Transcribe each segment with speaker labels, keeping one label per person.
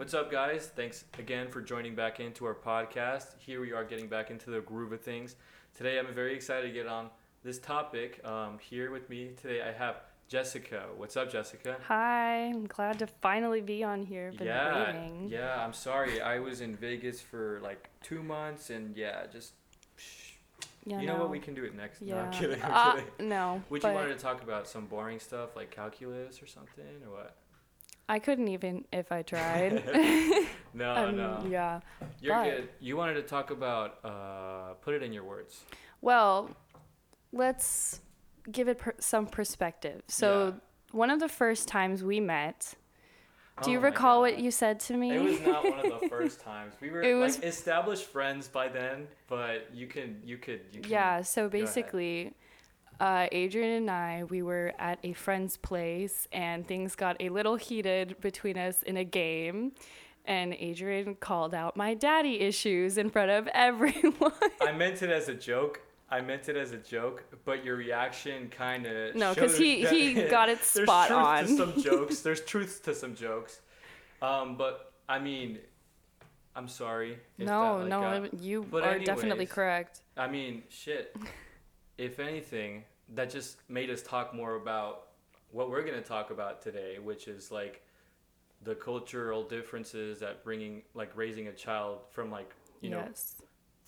Speaker 1: What's up, guys? Thanks again for joining back into our podcast. Here we are getting back into the groove of things. Today, I'm very excited to get on this topic. Um, here with me today, I have Jessica. What's up, Jessica?
Speaker 2: Hi, I'm glad to finally be on here. Been
Speaker 1: yeah,
Speaker 2: waiting.
Speaker 1: yeah. I'm sorry. I was in Vegas for like two months, and yeah, just
Speaker 2: Yeah,
Speaker 1: you know
Speaker 2: no.
Speaker 1: what? We can do it next.
Speaker 2: Yeah.
Speaker 1: No, I'm kidding. I'm
Speaker 2: Uh,
Speaker 1: kidding.
Speaker 2: no.
Speaker 1: Would
Speaker 2: but
Speaker 1: you wanted to talk about some boring stuff like calculus or something, or what?
Speaker 2: I couldn't even if I tried.
Speaker 1: No,
Speaker 2: Um,
Speaker 1: no.
Speaker 2: Yeah.
Speaker 1: You're
Speaker 2: but-
Speaker 1: good. You wanted to talk about. Uh, put it in your words.
Speaker 2: Well, let's give it per- some perspective. So,
Speaker 1: Yeah.
Speaker 2: one of the first times we met, do you
Speaker 1: Oh
Speaker 2: recall what you said to me?
Speaker 1: It was not one of the first times. We were
Speaker 2: It
Speaker 1: like
Speaker 2: was-
Speaker 1: established friends by then, but you can you could you can
Speaker 2: Yeah, so basically, uh, Adrian and I, we were at a friend's place and things got a little heated between us in a game. And Adrian called out my daddy issues in front of everyone.
Speaker 1: I meant it as a joke. I meant it as a joke, but your reaction kind of
Speaker 2: No, 'cause he- he got it spot
Speaker 1: There's truth
Speaker 2: on.
Speaker 1: to some jokes. There's truth to some jokes, um, but I mean, I'm sorry. if
Speaker 2: no,
Speaker 1: that, like,
Speaker 2: no,
Speaker 1: got-
Speaker 2: you are definitely correct.
Speaker 1: I mean, shit. If anything, that just made us talk more about what we're gonna talk about today, which is like the cultural differences that bringing like raising a child from like you know
Speaker 2: yes.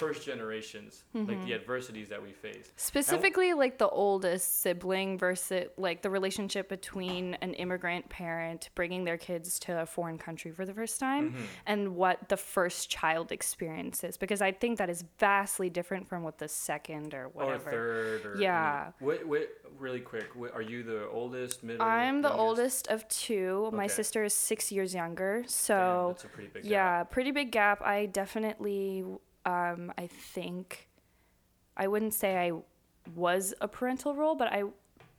Speaker 1: First generations, like
Speaker 2: Mm-hmm.
Speaker 1: the adversities that we face.
Speaker 2: Specifically, like the oldest sibling versus like the relationship between an immigrant parent bringing their kids to a foreign country for the first time
Speaker 1: Mm-hmm.
Speaker 2: and what the first child experiences. Because I think that is vastly different from what the second or whatever.
Speaker 1: Or third, or
Speaker 2: Yeah.
Speaker 1: Wait, wait, really quick. Wait, are you the oldest, middle?
Speaker 2: I'm the
Speaker 1: youngest?
Speaker 2: oldest of two. My sister is six years younger.
Speaker 1: Damn,
Speaker 2: So,
Speaker 1: that's a pretty big.
Speaker 2: yeah,
Speaker 1: gap.
Speaker 2: pretty big gap. I definitely, um, I think, I wouldn't say I was a parental role, but I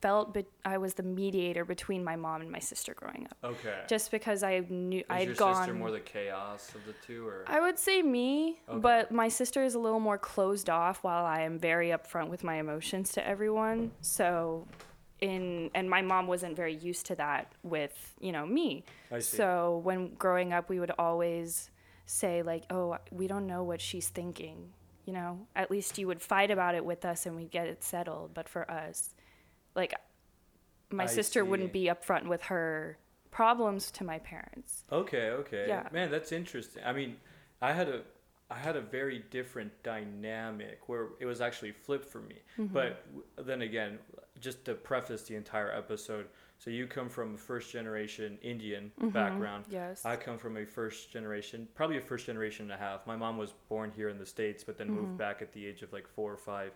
Speaker 2: felt be- I was the mediator between my mom and my sister growing up.
Speaker 1: Okay.
Speaker 2: Just because I knew
Speaker 1: is
Speaker 2: I
Speaker 1: your
Speaker 2: had gone.
Speaker 1: sister more the chaos of the two, or?
Speaker 2: I would say me,
Speaker 1: Okay.
Speaker 2: but my sister is a little more closed off while I am very upfront with my emotions to everyone. So in and my mom wasn't very used to that with, you know, me.
Speaker 1: I see.
Speaker 2: So when growing up we would always say like, "Oh, we don't know what she's thinking." You know, at least you would fight about it with us and we'd get it settled, but for us, like my
Speaker 1: I
Speaker 2: sister wouldn't be upfront with her problems to my parents.
Speaker 1: Okay, okay.
Speaker 2: Yeah.
Speaker 1: Man, that's interesting. I mean, I had a I had a very different dynamic where it was actually flipped for me.
Speaker 2: Mm-hmm.
Speaker 1: But then again, just to preface the entire episode, so you come from a first generation Indian background.
Speaker 2: Mm-hmm. Yes.
Speaker 1: I come from a first generation, probably a first generation and a half. My mom was born here in the states, but then
Speaker 2: Mm-hmm.
Speaker 1: moved back at the age of like four or five,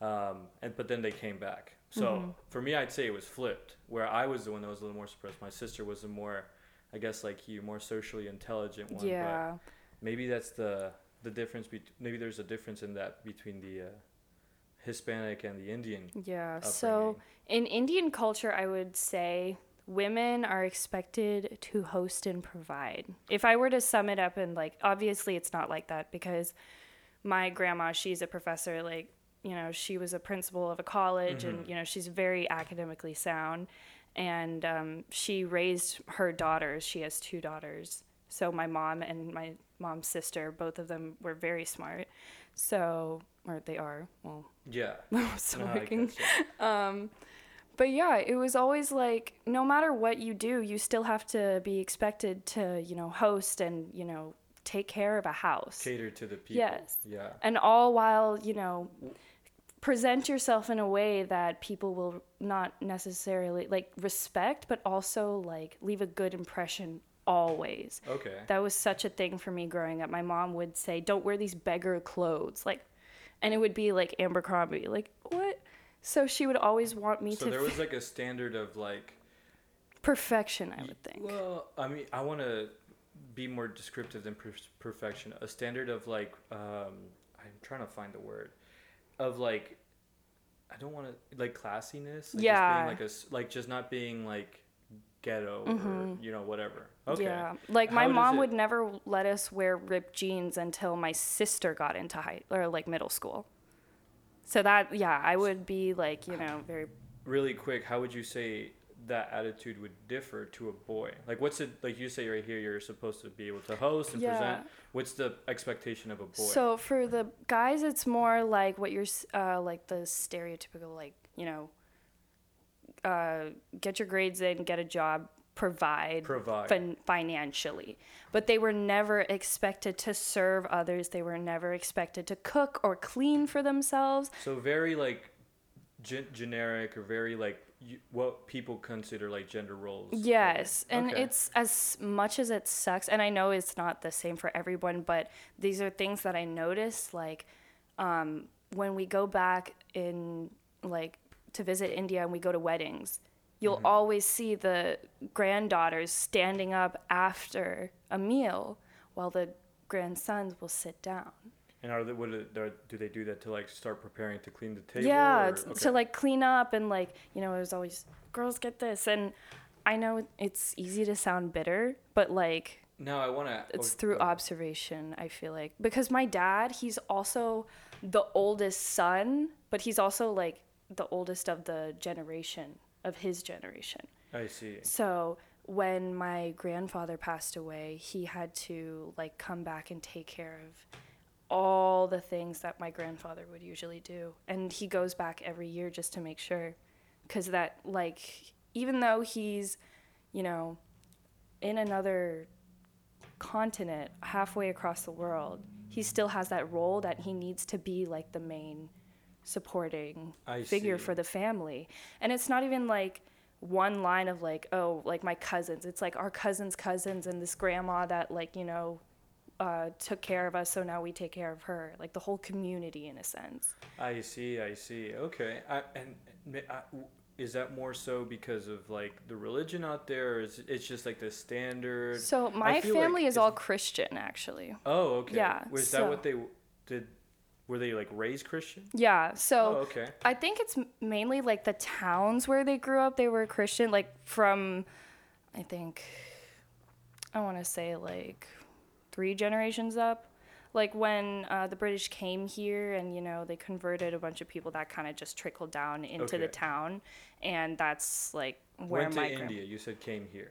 Speaker 1: um, and but then they came back. So
Speaker 2: Mm-hmm.
Speaker 1: for me, I'd say it was flipped, where I was the one that was a little more suppressed. My sister was the more, I guess, like you, more socially intelligent one.
Speaker 2: yeah.
Speaker 1: But maybe that's the the difference. Bet- maybe there's a difference in that between the uh, Hispanic and the Indian.
Speaker 2: Yeah. So in Indian culture, I would say women are expected to host and provide. If I were to sum it up and like, obviously it's not like that because my grandma, she's a professor, like, you know, she was a principal of a college and, you know, she's very academically sound. And um, she raised her daughters. She has two daughters. So my mom and my mom's sister, both of them were very smart. So, or they are. Well,
Speaker 1: Yeah.
Speaker 2: Still
Speaker 1: No,
Speaker 2: working.
Speaker 1: gotcha.
Speaker 2: Um, but yeah, it was always like no matter what you do, you still have to be expected to, you know, host and, you know, take care of a house.
Speaker 1: Cater to the people.
Speaker 2: Yes.
Speaker 1: Yeah.
Speaker 2: And all while, you know, present yourself in a way that people will not necessarily like respect, but also like leave a good impression always.
Speaker 1: Okay.
Speaker 2: That was such a thing for me growing up. My mom would say, "Don't wear these beggar clothes." Like and it would be like Abercrombie. Like, "What?" So she would always want me
Speaker 1: So
Speaker 2: to So
Speaker 1: there was like a standard of like
Speaker 2: perfection, I would think.
Speaker 1: Well, I mean, I want to be more descriptive than per- perfection. A standard of like, um, I'm trying to find the word, of like, I don't want to like classiness. Like
Speaker 2: Yeah.
Speaker 1: Just being like a like just not being like ghetto or you know whatever. Okay.
Speaker 2: Mm-hmm. Yeah, like my
Speaker 1: How
Speaker 2: mom would never let us wear ripped jeans until my sister got into high or like middle school. So that yeah, I would be like you know very
Speaker 1: Really quick, how would you say that attitude would differ to a boy? Like, what's it like? You say right here, you're supposed to be able to host and
Speaker 2: Yeah.
Speaker 1: present. What's the expectation of a boy?
Speaker 2: So for the guys, it's more like what you're uh, like the stereotypical like you know, uh, get your grades in, get a job, provide,
Speaker 1: Provide.
Speaker 2: fin- financially. But they were never expected to serve others. They were never expected to cook or clean for themselves.
Speaker 1: So very like gen- generic or very like you, what people consider like gender roles.
Speaker 2: Yes, and
Speaker 1: Okay.
Speaker 2: it's as much as it sucks, and I know it's not the same for everyone, but these are things that I notice. Like um, when we go back in like to visit India and we go to weddings, you'll
Speaker 1: Mm-hmm.
Speaker 2: always see the granddaughters standing up after a meal, while the grandsons will sit down.
Speaker 1: And are they what are, they- do they do that to like start preparing to clean the table?
Speaker 2: yeah
Speaker 1: or- okay.
Speaker 2: to like clean up and like you know it was always girls get this and i know it's easy to sound bitter but like
Speaker 1: no, I want to.
Speaker 2: it's through observation i feel like because my dad he's also the oldest son but he's also like the oldest of the generation of his generation
Speaker 1: I see.
Speaker 2: so when my grandfather passed away, he had to like come back and take care of all the things that my grandfather would usually do. And he goes back every year just to make sure cuz that like even though he's, you know, in another continent halfway across the world, he still has that role that he needs to be like the main supporting
Speaker 1: I
Speaker 2: figure
Speaker 1: see.
Speaker 2: for the family. And it's not even like one line of like, oh, like my cousins. It's like our cousins' cousins and this grandma that like, you know, uh, took care of us, so now we take care of her. Like the whole community in a sense.
Speaker 1: I see. I see. Okay. I, and I, is that more so because of like the religion out there, or is it, it's just like the standard?
Speaker 2: So my
Speaker 1: feel like
Speaker 2: family is all Christian actually.
Speaker 1: Oh, okay.
Speaker 2: Yeah,
Speaker 1: Was
Speaker 2: so-
Speaker 1: that what they did? Were they like raised Christian?
Speaker 2: Yeah. So
Speaker 1: oh, okay.
Speaker 2: I think it's mainly like the towns where they grew up. They were Christian, like from, I think, I want to say like three generations up. Like when uh, the British came here and you know they converted a bunch of people, that kind of just trickled down into the town, and that's like where
Speaker 1: Went to
Speaker 2: my gran-
Speaker 1: India. You said came here.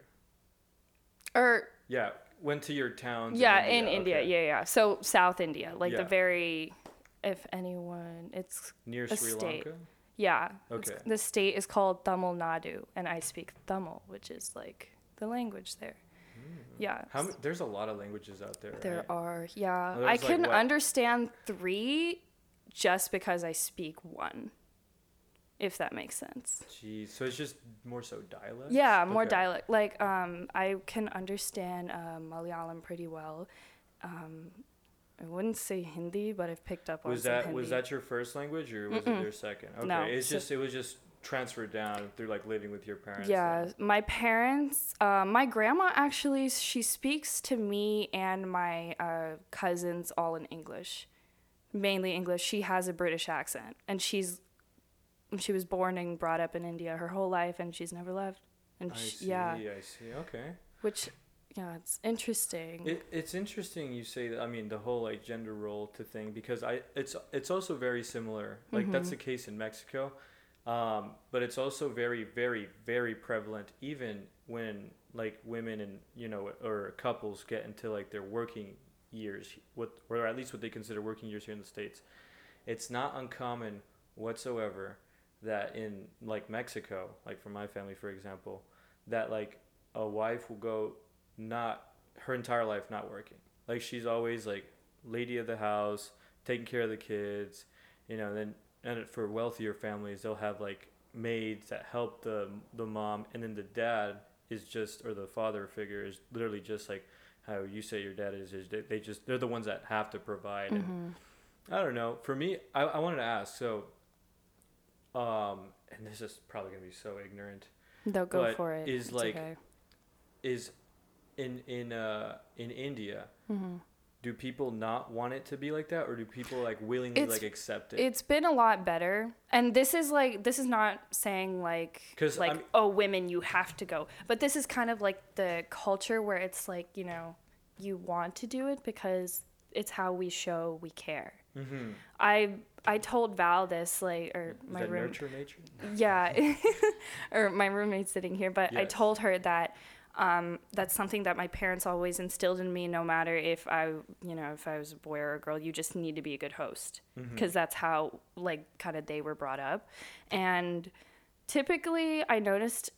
Speaker 2: or
Speaker 1: Yeah. Went to your towns.
Speaker 2: yeah in India,
Speaker 1: okay.
Speaker 2: yeah yeah. So South India, like the very, if anyone, it's
Speaker 1: Near
Speaker 2: a
Speaker 1: Sri
Speaker 2: state.
Speaker 1: Lanka.
Speaker 2: Yeah.
Speaker 1: Okay.
Speaker 2: The state is called Tamil Nadu, and I speak Tamil, which is like the language there. Yeah.
Speaker 1: Hmm. How m- there's a lot of languages out there.
Speaker 2: there
Speaker 1: right?
Speaker 2: are, yeah.
Speaker 1: Oh,
Speaker 2: I
Speaker 1: like,
Speaker 2: can
Speaker 1: what?
Speaker 2: understand three just because I speak one, if that makes sense.
Speaker 1: Jeez. So it's just more so dialect.
Speaker 2: Yeah, more
Speaker 1: Okay.
Speaker 2: dialect. Like, um, I can understand uh, Malayalam pretty well. Um, I wouldn't say Hindi, but I've picked up on
Speaker 1: Was
Speaker 2: some
Speaker 1: that
Speaker 2: Hindi.
Speaker 1: was that your first language or was
Speaker 2: Mm-mm.
Speaker 1: it your second? Okay.
Speaker 2: No,
Speaker 1: It's just it was just transferred down through like living with your parents.
Speaker 2: Yeah,
Speaker 1: then.
Speaker 2: my parents, uh, my grandma actually, she speaks to me and my uh, cousins all in English, mainly English. She has a British accent, and she's she was born and brought up in India her whole life, and she's never left. And
Speaker 1: I
Speaker 2: she,
Speaker 1: see.
Speaker 2: yeah,
Speaker 1: I see. Okay.
Speaker 2: which yeah, it's interesting.
Speaker 1: It, it's interesting you say that. I mean, the whole like gender role to thing because I it's it's also very similar. Like that's
Speaker 2: Mhm.
Speaker 1: the case in Mexico, um, but it's also very very very prevalent even when like women and you know or couples get into like their working years, what or at least what they consider working years here in the states. It's not uncommon whatsoever that in like Mexico, like for my family for example, that like a wife will go not her entire life not working. Like she's always like lady of the house, taking care of the kids, you know. Then and for wealthier families, they'll have like maids that help the the mom, and then the dad is just or the father figure is literally just like how you say your dad is. is they, they just they're the ones that have to provide. And
Speaker 2: Mhm.
Speaker 1: I don't know. For me, I, I wanted to ask. So, um, and this is probably gonna be so ignorant.
Speaker 2: They'll go for it.
Speaker 1: is
Speaker 2: It's
Speaker 1: like-
Speaker 2: okay.
Speaker 1: Is in in uh in India,
Speaker 2: Mhm.
Speaker 1: do people not want it to be like that, or do people like willingly
Speaker 2: It's-
Speaker 1: like accept it?
Speaker 2: It's been a lot better. And this is like this is not saying like like
Speaker 1: mean-
Speaker 2: oh women you have to go. But this is kind of like the culture where it's like, you know, you want to do it because it's how we show we care.
Speaker 1: Mm-hmm.
Speaker 2: I I told Val this like or
Speaker 1: Is
Speaker 2: my room yeah or my roommate's sitting here but i told her that um, that's something that my parents always instilled in me no matter if i you know if i was a boy or a girl you just need to be a good host
Speaker 1: Mm-hmm.
Speaker 2: because that's how like kind of they were brought up and typically i noticed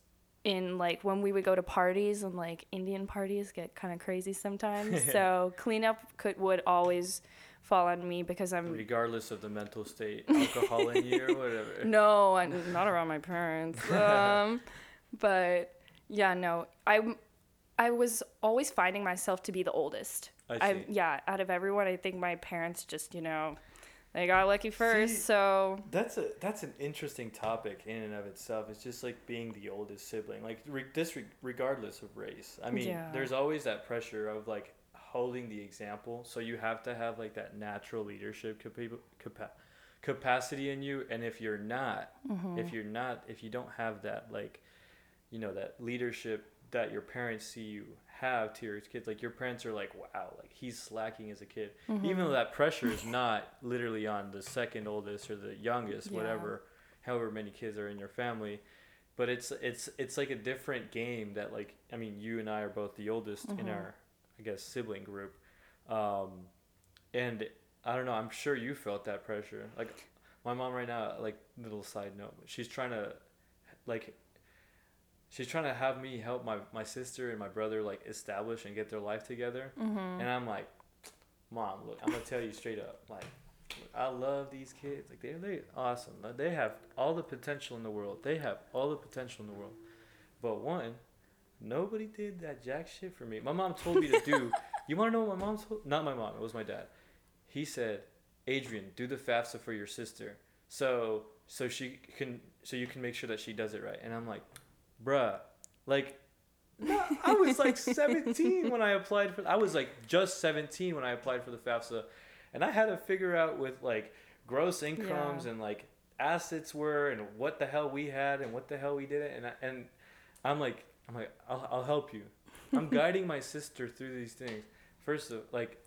Speaker 2: in like when we would go to parties and like indian parties get kind of crazy sometimes so cleanup could would always fall on me because i'm
Speaker 1: Regardless of the mental state, alcohol in you or whatever.
Speaker 2: no, I, not around my parents. Um, but yeah, no, I I was always finding myself to be the oldest.
Speaker 1: I see.
Speaker 2: yeah, out of everyone, I think my parents just you know they got lucky first.
Speaker 1: See-
Speaker 2: so
Speaker 1: That's a that's an interesting topic in and of itself. It's just like being the oldest sibling, like re- this re- regardless of race. I mean,
Speaker 2: Yeah.
Speaker 1: there's always that pressure of like holding the example. So you have to have like that natural leadership capa- capa- capacity in you. And if you're not,
Speaker 2: Mm-hmm.
Speaker 1: if you're not, if you don't have that like, you know, that leadership that your parents see you have to your kids, like your parents are like, wow, like he's slacking as a kid,
Speaker 2: Mm-hmm.
Speaker 1: even though that pressure is not literally on the second oldest or the youngest,
Speaker 2: Yeah.
Speaker 1: whatever, however many kids are in your family. But it's it's it's like a different game that like I mean you and I are both the oldest in
Speaker 2: Mhm.
Speaker 1: our I guess sibling group, um, and I don't know I'm sure you felt that pressure like my mom right now like little side note she's trying to like she's trying to have me help my, my sister and my brother like establish and get their life together.
Speaker 2: Mm-hmm.
Speaker 1: and i'm like mom look i'm gonna tell you straight up like i love these kids. Like they're, they awesome. Like, they have all the potential in the world. They have all the potential in the world. But one nobody did that jack shit for me. My mom told me to do you want to know what my mom told not my mom it was my dad. He said adrian do the fafsa for your sister. So so she can so you can make sure that she does it right. And i'm like bruh like no, I was like 17 when I applied for. I was like just 17 when I applied for the FAFSA, and I had to figure out with like gross incomes
Speaker 2: Yeah.
Speaker 1: and like assets were and what the hell we had and what the hell we did it and I, and I'm like I'm like I'll, I'll help you. I'm guiding my sister through these things. First of like,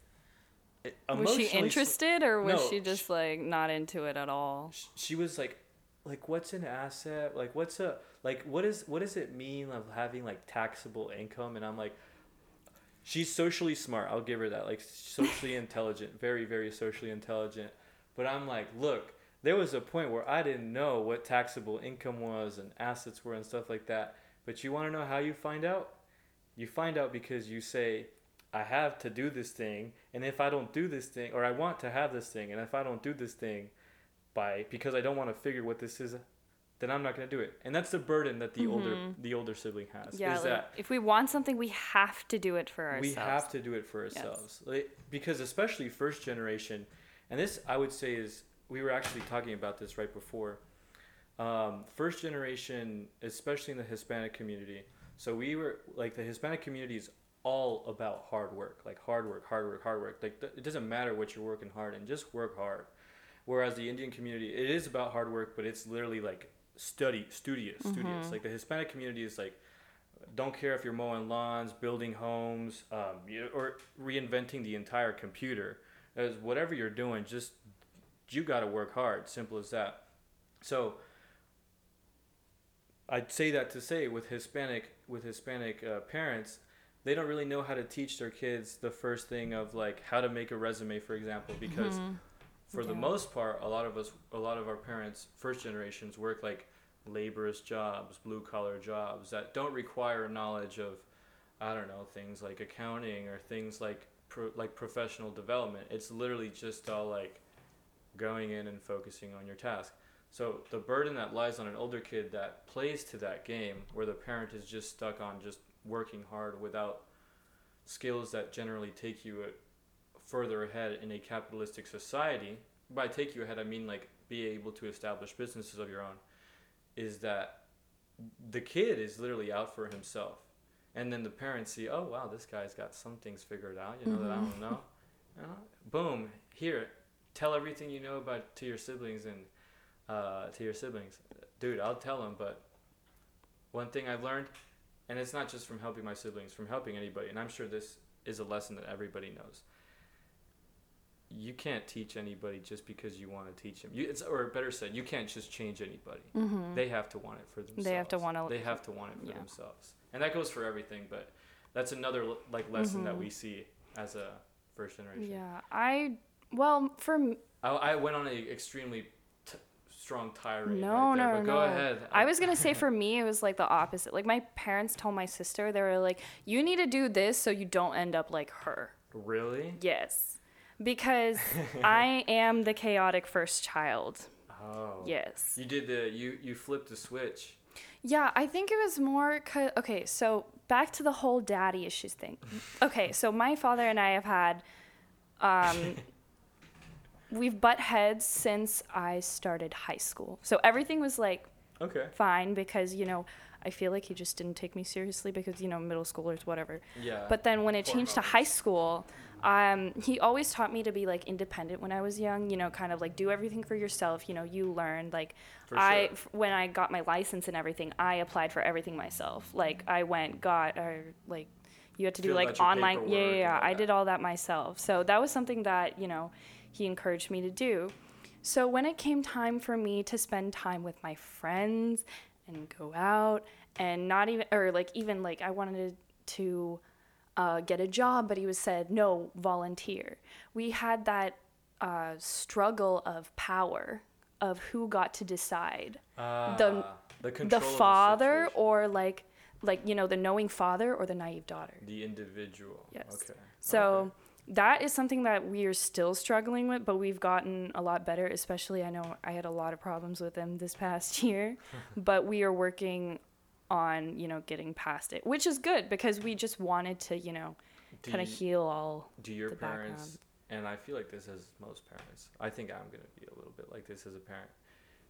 Speaker 2: was she interested or was
Speaker 1: No,
Speaker 2: she just like not into it at all?
Speaker 1: she was like like what's an asset? Like what's a like what is what does it mean of having like taxable income? And i'm like she's socially smart. I'll give her that. Like socially intelligent. Very very socially intelligent. But i'm like look there was a point where i didn't know what taxable income was and assets were and stuff like that. But you want to know how you find out? You find out because you say i have to do this thing. And if i don't do this thing or i want to have this thing and if i don't do this thing by because I don't want to figure what this is, then I'm not going to do it. And that's the burden that the older the older sibling has.
Speaker 2: Yeah,
Speaker 1: is
Speaker 2: like,
Speaker 1: that
Speaker 2: if we want something, we have to do it for ourselves.
Speaker 1: we have to do it for ourselves. Like, because especially first generation, and this I would say is we were actually talking about this right before. Um, first generation, especially in the Hispanic community. So we were like the Hispanic community is all about hard work, like hard work, hard work, hard work. Like th- it doesn't matter what you're working hard and just work hard. Whereas the Indian community, it is about hard work, but it's literally like study, studious, studious. Like the Hispanic community is like, don't care if you're mowing lawns, building homes, um, or reinventing the entire computer. As whatever you're doing, just you got to work hard. Simple as that. So I'd say that to say with Hispanic with Hispanic uh, parents, they don't really know how to teach their kids the first thing of like how to make a resume, for example, because for the most part, a lot of us, a lot of our parents, first generations, work like laborious jobs, blue collar jobs that don't require knowledge of, I don't know, things like accounting or things like pro, like professional development. It's literally just all like going in and focusing on your task. So the burden that lies on an older kid that plays to that game, where the parent is just stuck on just working hard without skills that generally take you further ahead in a capitalistic society. By take you ahead, I mean like be able to establish businesses of your own. Is that the kid is literally out for himself, and then the parents see, oh wow, this guy's got some things figured out. You know that I don't know. You know? Boom, here, tell everything you know about to your siblings and uh, to your siblings, dude. I'll tell them, but one thing I've learned, and it's not just from helping my siblings, from helping anybody, and I'm sure this is a lesson that everybody knows. You can't teach anybody just because you want to teach them. You, it's or better said, you can't just change anybody.
Speaker 2: Mm-hmm.
Speaker 1: They have to want it for themselves.
Speaker 2: They have to wanna-
Speaker 1: They have to want it for
Speaker 2: Yeah.
Speaker 1: themselves, and that goes for everything. But that's another like lesson that
Speaker 2: Mhm.
Speaker 1: we see as a first generation.
Speaker 2: Yeah, I well for m-
Speaker 1: I, I went on an extremely t- strong tirade.
Speaker 2: No,
Speaker 1: right there,
Speaker 2: no,
Speaker 1: but go
Speaker 2: no.
Speaker 1: ahead.
Speaker 2: I was gonna say for me it was like the opposite. Like my parents told my sister they were like, "You need to do this so you don't end up like her."
Speaker 1: really.
Speaker 2: Yes, because I am the chaotic first child.
Speaker 1: Oh.
Speaker 2: Yes.
Speaker 1: You did the you you flipped the switch.
Speaker 2: Yeah, I think it was more. Okay, so back to the whole daddy issues thing. Okay, so my father and I have had, um, we've butt heads since I started high school. So everything was like
Speaker 1: Okay.
Speaker 2: fine because you know I feel like he just didn't take me seriously because you know middle schoolers whatever.
Speaker 1: Yeah.
Speaker 2: But then when it changed to high school, um, he always taught me to be like independent when I was young. You know, kind of like do everything for yourself. You know, you learn. Like
Speaker 1: For
Speaker 2: I,
Speaker 1: sure.
Speaker 2: f- when I got my license and everything, I applied for everything myself. Like I went, got, or like you had to do
Speaker 1: Filled
Speaker 2: like online. Yeah, yeah, yeah. I
Speaker 1: that.
Speaker 2: did all that myself. So that was something that you know he encouraged me to do. So when it came time for me to spend time with my friends and go out and not even or like even like I wanted to uh, get a job, but he was said no, volunteer. We had that uh, struggle of power of who got to decide
Speaker 1: Ah,
Speaker 2: the-
Speaker 1: the
Speaker 2: the father
Speaker 1: situation.
Speaker 2: or like like you know the knowing father or the naive daughter.
Speaker 1: the individual.
Speaker 2: Yes.
Speaker 1: Okay.
Speaker 2: So
Speaker 1: Okay.
Speaker 2: that is something that we are still struggling with, but we've gotten a lot better. Especially, I know I had a lot of problems with him this past year, but we are working on you know getting past it, which is good because we just wanted to you know kind of heal all.
Speaker 1: do your parents
Speaker 2: background.
Speaker 1: and I feel like this is most parents. I think I'm gonna be a little bit like this as a parent.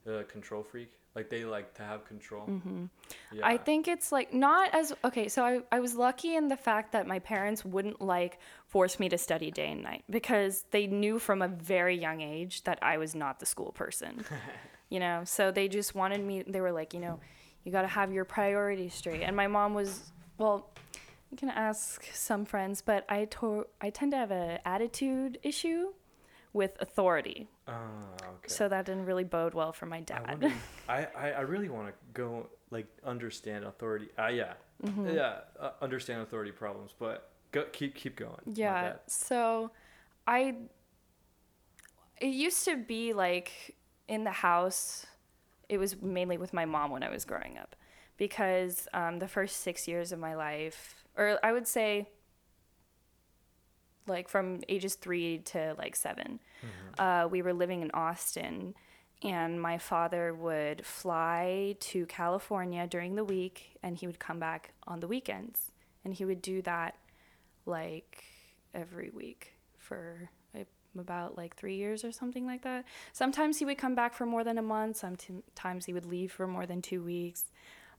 Speaker 1: The control freak, like they like to have control.
Speaker 2: hmm
Speaker 1: Yeah.
Speaker 2: I think it's like not as okay. So I, I was lucky in the fact that my parents wouldn't like force me to study day and night because they knew from a very young age that I was not the school person. you know, so they just wanted me. They were like, you know, you got to have your priorities straight. And my mom was well. You can ask some friends, but I to- I tend to have an attitude issue with authority,
Speaker 1: Ah, okay.
Speaker 2: so that didn't really bode well for my
Speaker 1: I,
Speaker 2: dad.
Speaker 1: wonder, I, I, I really want to go like understand authority. Uh, yeah,
Speaker 2: Mm-hmm.
Speaker 1: yeah, uh, understand authority problems, but go, keep keep going.
Speaker 2: Yeah. So I it used to be like in the house it was mainly with my mom when I was growing up. Because um, the first six years of my life or I would say like from ages three to like 7 uh, we were living in Austin and my father would fly to California during the week and he would come back on the weekends. And he would do that like every week for about like three years or something like that. Sometimes he would come back for more than a month. Sometimes he would leave for more than two weeks.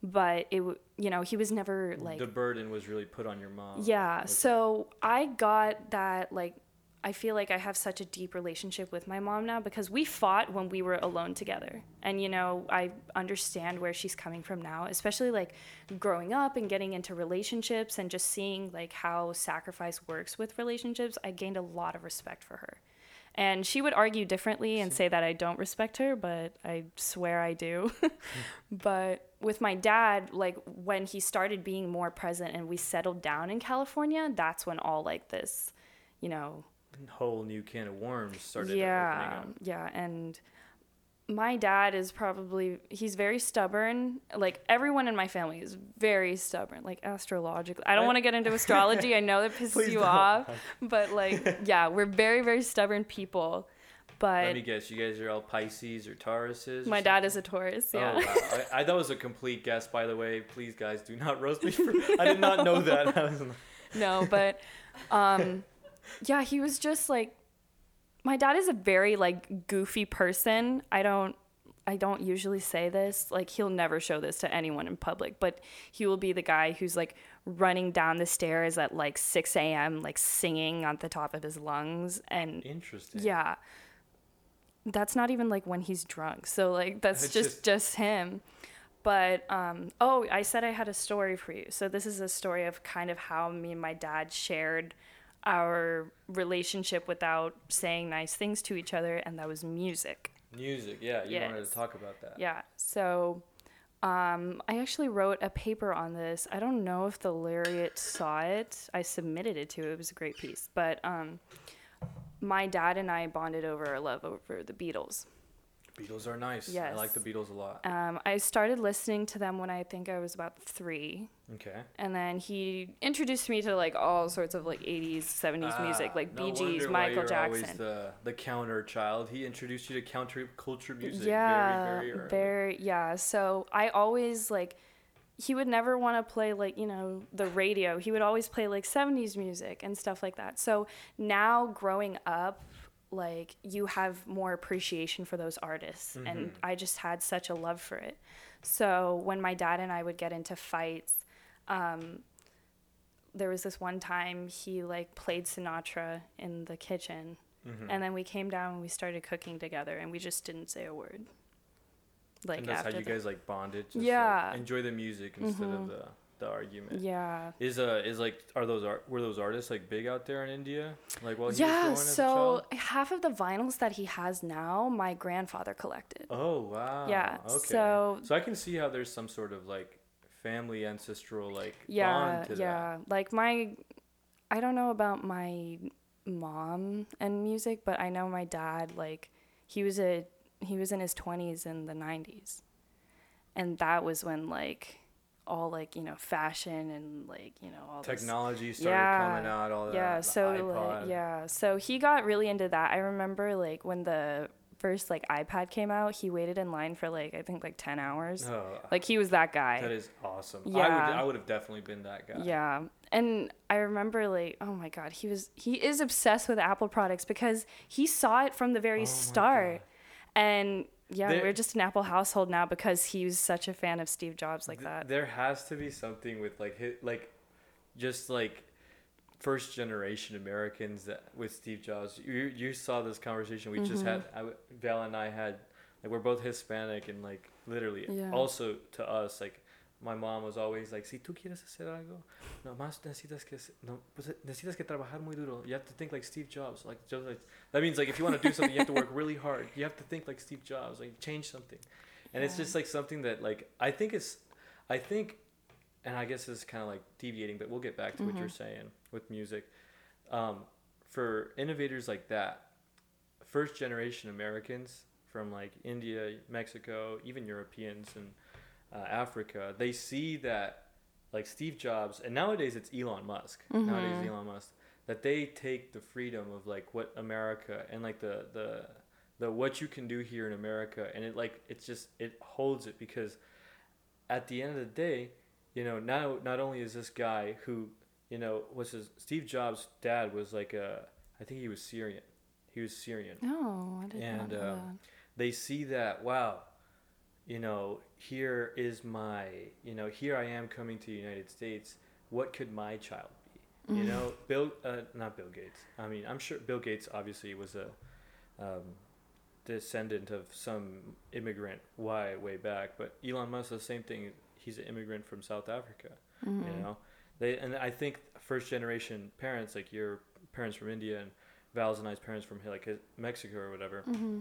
Speaker 2: But it, w- you know, he was never like
Speaker 1: the burden was really put on your mom.
Speaker 2: yeah.
Speaker 1: Okay.
Speaker 2: So I got that like I feel like I have such a deep relationship with my mom now because we fought when we were alone together. And you know, I understand where she's coming from now, especially like growing up and getting into relationships and just seeing like how sacrifice works with relationships. I gained a lot of respect for her. And she would argue differently and say that I don't respect her, but I swear I do. Hmm. but with my dad, like when he started being more present and we settled down in California, that's when all like this, you know,
Speaker 1: whole new can of worms started
Speaker 2: yeah,
Speaker 1: opening up.
Speaker 2: yeah, and my dad is probably he's very stubborn. Like everyone in my family is very stubborn, like astrologically. I don't want to get into astrology. I know that pisses you
Speaker 1: don't.
Speaker 2: off, but like, yeah, we're very very stubborn people. But let
Speaker 1: me guess, you guys are all Pisces or Tauruses? or
Speaker 2: my dad is a Taurus. Yeah.
Speaker 1: Oh, wow. I, I, that was a complete guess, by the way. Please, guys, do not roast me. For, I did not know that. I was like,
Speaker 2: no, but um yeah, he was just like my dad is a very like goofy person. I don't I don't usually say this. Like he'll never show this to anyone in public, but he will be the guy who's like running down the stairs at like 6 a.m. like singing on the top of his lungs and
Speaker 1: Interesting.
Speaker 2: yeah. That's not even like when he's drunk. So like that's just
Speaker 1: just-
Speaker 2: just him. But um oh, I said I had a story for you. So this is a story of kind of how me and my dad shared our relationship without saying nice things to each other, and that was music.
Speaker 1: Music, yeah. You wanted to talk about that.
Speaker 2: Yeah. So um, I actually wrote a paper on this. I don't know if the Lariat saw it. I submitted it to. It was a great piece. But um, my dad and I bonded over our love over the Beatles.
Speaker 1: Beatles are nice. Yes. I like the Beatles a lot.
Speaker 2: Um, I started listening to them when I think I was about three.
Speaker 1: Okay.
Speaker 2: And then he introduced me to like all sorts of like 80s, 70s music,
Speaker 1: Ah,
Speaker 2: like
Speaker 1: no
Speaker 2: Bee Gees,
Speaker 1: wonder why
Speaker 2: Michael
Speaker 1: you're Always
Speaker 2: Jackson.
Speaker 1: the the counter child. He introduced you to counter culture music.
Speaker 2: yeah,
Speaker 1: Very, very early.
Speaker 2: very yeah. So I always like he would never want to play like you know the radio. He would always play like 70s music and stuff like that. So now growing up like you have more appreciation for those artists and
Speaker 1: Mm-hmm.
Speaker 2: I just had such a love for it. So when my dad and I would get into fights um there was this one time he like played Sinatra in the kitchen
Speaker 1: Mhm.
Speaker 2: and then we came down and we started cooking together and we just didn't say a word. Like
Speaker 1: and that's
Speaker 2: after
Speaker 1: how you
Speaker 2: the-
Speaker 1: guys like bonded. Just, like,
Speaker 2: Yeah.
Speaker 1: enjoy the music instead of
Speaker 2: Mhm.
Speaker 1: the the argument.
Speaker 2: Yeah.
Speaker 1: Is uh is like are those art were those artists like big out there in India? Like while he was
Speaker 2: yeah,
Speaker 1: growing as a
Speaker 2: so half of the vinyls that he has now, my grandfather collected.
Speaker 1: Oh wow.
Speaker 2: Yeah,
Speaker 1: Okay.
Speaker 2: so-
Speaker 1: so I can see how there's some sort of like family ancestral like
Speaker 2: Yeah,
Speaker 1: bond to that.
Speaker 2: yeah. Like my I don't know about my mom and music, but I know my dad like he was a he was in his 20s in the 90s. And that was when like all like, you know, fashion and like, you know, all this
Speaker 1: Technology started
Speaker 2: Yeah,
Speaker 1: coming out. All that.
Speaker 2: yeah so like, yeah so he got really into that i remember like when the first like ipad came out he waited in line for like i think like 10 hours
Speaker 1: Oh,
Speaker 2: like he was that guy
Speaker 1: that is awesome. I would
Speaker 2: Yeah.
Speaker 1: I would have definitely been that guy.
Speaker 2: yeah and i remember like oh my god he was he is obsessed with apple products because he saw it from the very
Speaker 1: Oh
Speaker 2: start
Speaker 1: God.
Speaker 2: and yeah
Speaker 1: There-
Speaker 2: we're just an apple household now because he was such a fan of steve jobs like
Speaker 1: Th-
Speaker 2: that
Speaker 1: There has to be something with like hit like just like first generation Americans that with Steve Jobs. You you saw this conversation we just had.
Speaker 2: Mm-hmm.
Speaker 1: I, Val and I had like we're both Hispanic and like literally
Speaker 2: Yeah.
Speaker 1: also to us like my mom was always like si tú quieres hacer algo no más necesitas que no pues necesitas que trabajar muy duro. You have to think like Steve Jobs like just like that means like if you want to do something you have to work really hard. You have to think like Steve Jobs like change something. And it's just like something that like I think it's I think and I guess this is kind of like deviating but we'll get back to what you're saying with music. Um, for innovators like that first generation Americans from like India Mexico even Europeans and uh, Africa they see that like Steve Jobs and nowadays it's Elon Musk nowadays Elon Musk that they take the freedom of like what America and like the the the what you can do here in America and it like it's just it holds it because at the end of the day you know now not only is this guy who you know was his Steve Jobs dad was like a I think he was Syrian. He was Syrian.
Speaker 2: Oh i did not
Speaker 1: And,
Speaker 2: know
Speaker 1: um, they see that wow you know here is my you know here i am coming to the united states. What could my child be? You know bill uh, not bill gates. I mean i'm sure bill gates obviously was a um, descendant of some immigrant why way back but elon musk the same thing. He's an immigrant from south africa
Speaker 2: Mm-hmm.
Speaker 1: you know? They and i think first generation parents like your parents from india and val's and i's parents from like mexico or whatever
Speaker 2: Mm-hmm.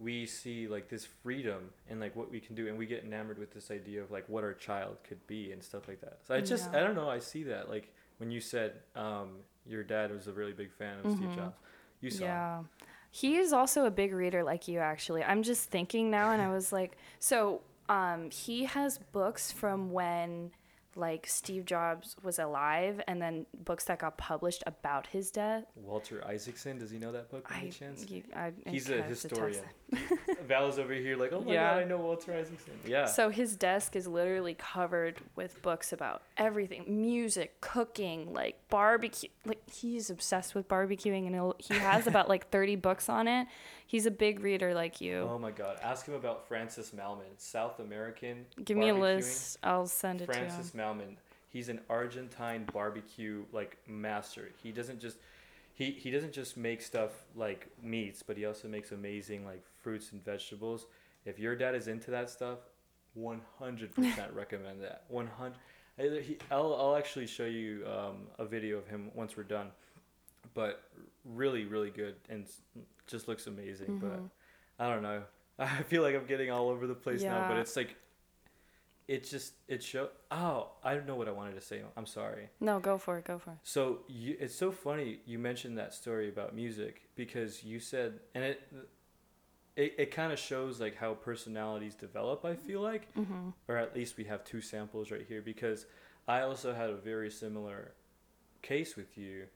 Speaker 1: We see like this freedom and like what we can do and we get enamored with this idea of like what our child could be and stuff like that so i just
Speaker 2: Yeah.
Speaker 1: i don't know i see that like when you said um your dad was a really big fan of steve
Speaker 2: Mhm.
Speaker 1: jobs you saw him.
Speaker 2: Yeah. He is also a big reader like you actually. I'm just thinking now and I was like so um he has books from when like Steve Jobs was alive and then books that got published about his death.
Speaker 1: walter isaacson does he know that book by any chance
Speaker 2: you, I,
Speaker 1: he's a
Speaker 2: have to text
Speaker 1: historian val is over here like oh my
Speaker 2: Yeah.
Speaker 1: god i know walter isaacson yeah
Speaker 2: So his desk is literally covered with books about everything, music, cooking, like barbecue. Like he's obsessed with barbecuing, and he has about like thirty books on it. He's a big reader like you.
Speaker 1: oh my god ask him about francis Mallmann south american
Speaker 2: Give me a list. I'll send it
Speaker 1: Francis
Speaker 2: to him.
Speaker 1: Mallmann. He's an Argentine barbecue like master. He doesn't just he, he doesn't just make stuff like meats, but he also makes amazing like fruits and vegetables. If your dad is into that stuff, 100% recommend that. 100 I- he, I'll, I'll actually show you um, a video of him once we're done. but really really good and just looks amazing. But
Speaker 2: Mhm.
Speaker 1: I don't know. I feel like I'm getting all over the place now, but it's like it just it show. Oh, I don't know what I wanted to say. I'm sorry.
Speaker 2: No, go for it. Go for it.
Speaker 1: So you, it's so funny you mentioned that story about music because you said, and it it, it kind of shows like how personalities develop. I feel like,
Speaker 2: Mm-hmm.
Speaker 1: or at least we have two samples right here because I also had a very similar case with you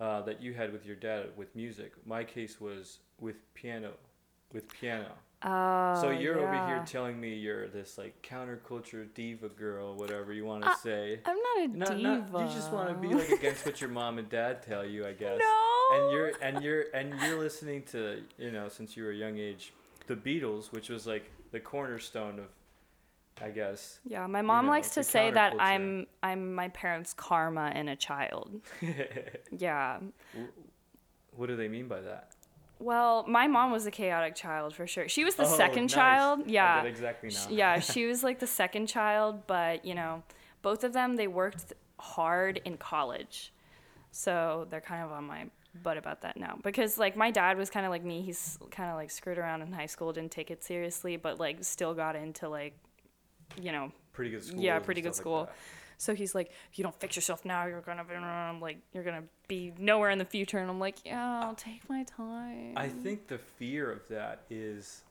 Speaker 1: uh, that you had with your dad with music. My case was with piano, with piano.
Speaker 2: Oh,
Speaker 1: so you're over here telling me you're this like counterculture diva girl, whatever you want to
Speaker 2: Uh,
Speaker 1: say.
Speaker 2: I'm not a
Speaker 1: Not,
Speaker 2: diva.
Speaker 1: not, you just want to be like against what your mom and dad tell you, I guess.
Speaker 2: no.
Speaker 1: And you're and you're and you're listening to you know since you were a young age, the Beatles, which was like the cornerstone of, I guess.
Speaker 2: Yeah, my mom
Speaker 1: know,
Speaker 2: likes to say that. I'm I'm my parents' karma in a child. Yeah.
Speaker 1: what do they mean by that?
Speaker 2: Well, my mom was a chaotic child for sure. She was the
Speaker 1: Oh,
Speaker 2: second
Speaker 1: nice.
Speaker 2: child.
Speaker 1: I
Speaker 2: Yeah.
Speaker 1: exactly now.
Speaker 2: Yeah, she was like the second child, but you know, both of them they worked hard in college. So they're kind of on my butt about that now because like my dad was kind of like me. He's kind of like screwed around in high school, didn't take it seriously, but like still got into like you know,
Speaker 1: Pretty good school.
Speaker 2: Yeah, pretty good school. so he's like, if you don't fix yourself now, you're gonna be I'm like you're gonna be nowhere in the future and I'm like, yeah, I'll take my time.
Speaker 1: I think the fear of that is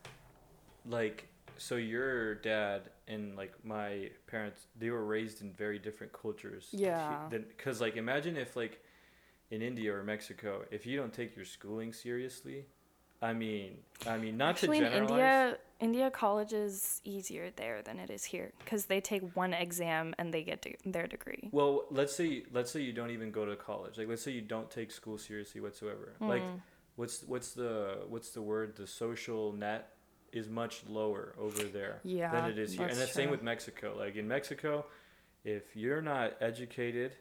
Speaker 1: like so your dad and like my parents they were raised in very different cultures
Speaker 2: Yeah.
Speaker 1: because like imagine if like in india or mexico if you don't take your schooling seriously i mean i mean not
Speaker 2: Actually,
Speaker 1: to
Speaker 2: in India, India college is easier there than it is here because they take one exam and they get de- their degree.
Speaker 1: well let's say let's say you don't even go to college like let's say you don't take school seriously whatsoever like
Speaker 2: Mm.
Speaker 1: what's what's the what's the word the social net is much lower over there
Speaker 2: Yeah,
Speaker 1: than it is here. And
Speaker 2: that's
Speaker 1: the same with Mexico. Like in Mexico, if you're not educated,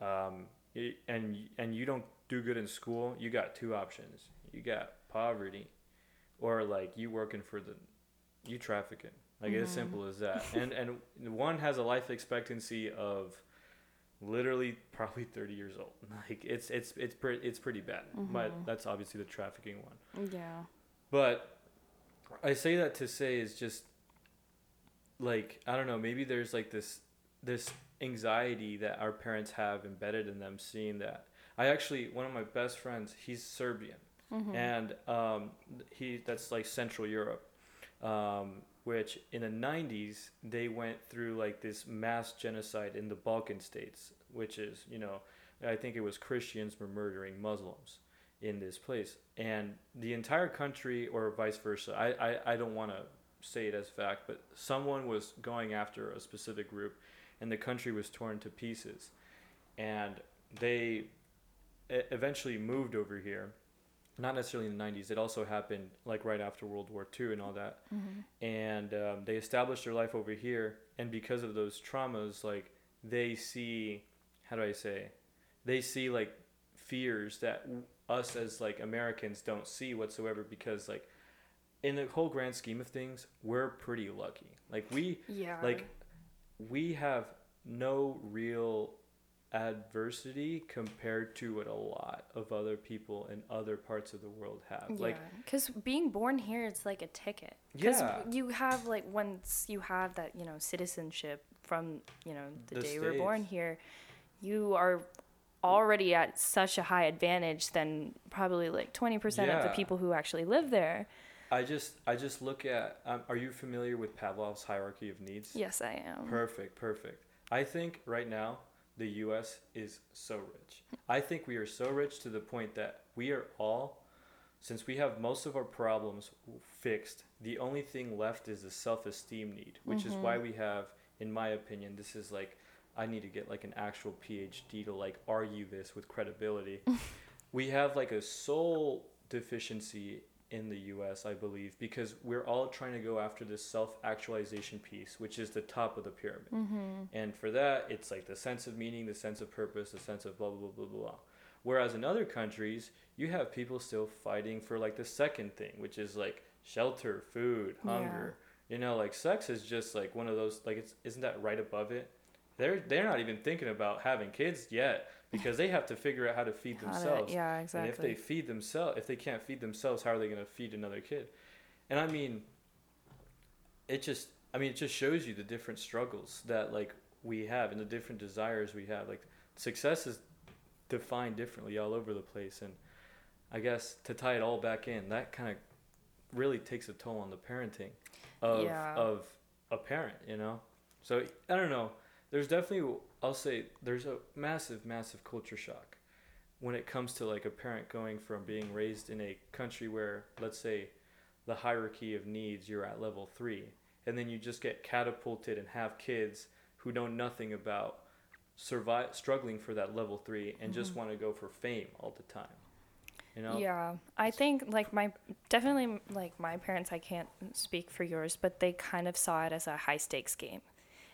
Speaker 1: um, and and you don't do good in school, you got two options. You got poverty, or like you working for the, you trafficking. Like
Speaker 2: Mm-hmm.
Speaker 1: as simple as that. and and one has a life expectancy of, literally probably thirty years old. Like it's it's it's pretty it's pretty bad. But
Speaker 2: Mm-hmm.
Speaker 1: that's obviously the trafficking one.
Speaker 2: Yeah.
Speaker 1: But I say that to say is just like I don't know, maybe there's like this this anxiety that our parents have embedded in them seeing that. I actually one of my best friends, he's Serbian.
Speaker 2: Mm-hmm.
Speaker 1: And um, he that's like Central Europe. Um, which in the 90s they went through like this mass genocide in the Balkan states, which is, you know, I think it was Christians were murdering Muslims in this place and the entire country or vice versa i i, I don't want to say it as fact but someone was going after a specific group and the country was torn to pieces and they eventually moved over here not necessarily in the 90s it also happened like right after world war ii and all that. And um, they established their life over here and because of those traumas like they see how do i say they see like fears that w- us as like Americans don't see whatsoever because like in the whole grand scheme of things we're pretty lucky. Like we
Speaker 2: Yeah.
Speaker 1: like we have no real adversity compared to what a lot of other people in other parts of the world have like
Speaker 2: because being born here, it's like a ticket. Because
Speaker 1: Yeah.
Speaker 2: you have like once you have that you know citizenship from you know the,
Speaker 1: The
Speaker 2: day you were born here, you are already at such a high advantage than probably like twenty percent of the people who actually live there.
Speaker 1: I just I just look at um, are you familiar with Pavlov's hierarchy of needs
Speaker 2: Yes, I am.
Speaker 1: Perfect, perfect. I think right now the US is so rich. I think we are so rich to the point that we are all, since we have most of our problems fixed, the only thing left is the self esteem need, which is why mm-hmm. we have, in my opinion, this is like, I need to get like an actual PhD to like argue this with credibility. we have like a soul deficiency in the US, I believe, because we're all trying to go after this self actualization piece, which is the top of the pyramid. Mm-hmm. And for that, it's like the sense of meaning, the sense of purpose, the sense of blah, blah, blah, blah, blah. Whereas in other countries, you have people still fighting for like the second thing, which is like shelter, food, hunger. You know, like sex is just like one of those, like, it's, isn't that right above it? They're, they're not even thinking about having kids yet because they have to figure out how to feed
Speaker 2: to-
Speaker 1: themselves.
Speaker 2: yeah,
Speaker 1: And if they feed themselves, if they can't feed themselves, how are they going to feed another kid? And I mean, it just, I mean, it just shows you the different struggles that like we have and the different desires we have. Like success is defined differently all over the place, and I guess to tie it all back in, that kind of really takes a toll on the parenting of
Speaker 2: Yeah.
Speaker 1: of a parent, you know. So I don't know. There's definitely, I'll say, there's a massive, massive culture shock when it comes to like a parent going from being raised in a country where, let's say, the hierarchy of needs you're at level three, and then you just get catapulted and have kids who know nothing about survive struggling for that level three and just mm-hmm. want to go for fame all the time. You know?
Speaker 2: Yeah, I think like my definitely like my parents. I can't speak for yours, but they kind of saw it as a high stakes game,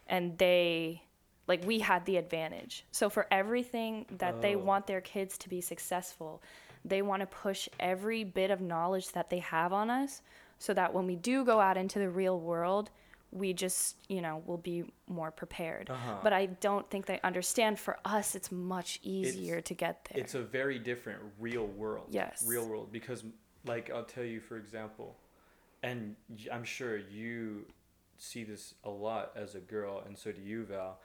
Speaker 2: and they like we had the advantage. So for everything that they
Speaker 1: Oh.
Speaker 2: want their kids to be successful, they want to push every bit of knowledge that they have on us, so that when we do go out into the real world, we just you know will be more prepared.
Speaker 1: Uh-huh.
Speaker 2: But I don't think they understand. For us, it's much easier to get there.
Speaker 1: it's a very different real world.
Speaker 2: Yes.
Speaker 1: Real world because like I'll tell you for example, and i'm sure you see this a lot as a girl and so do you Val,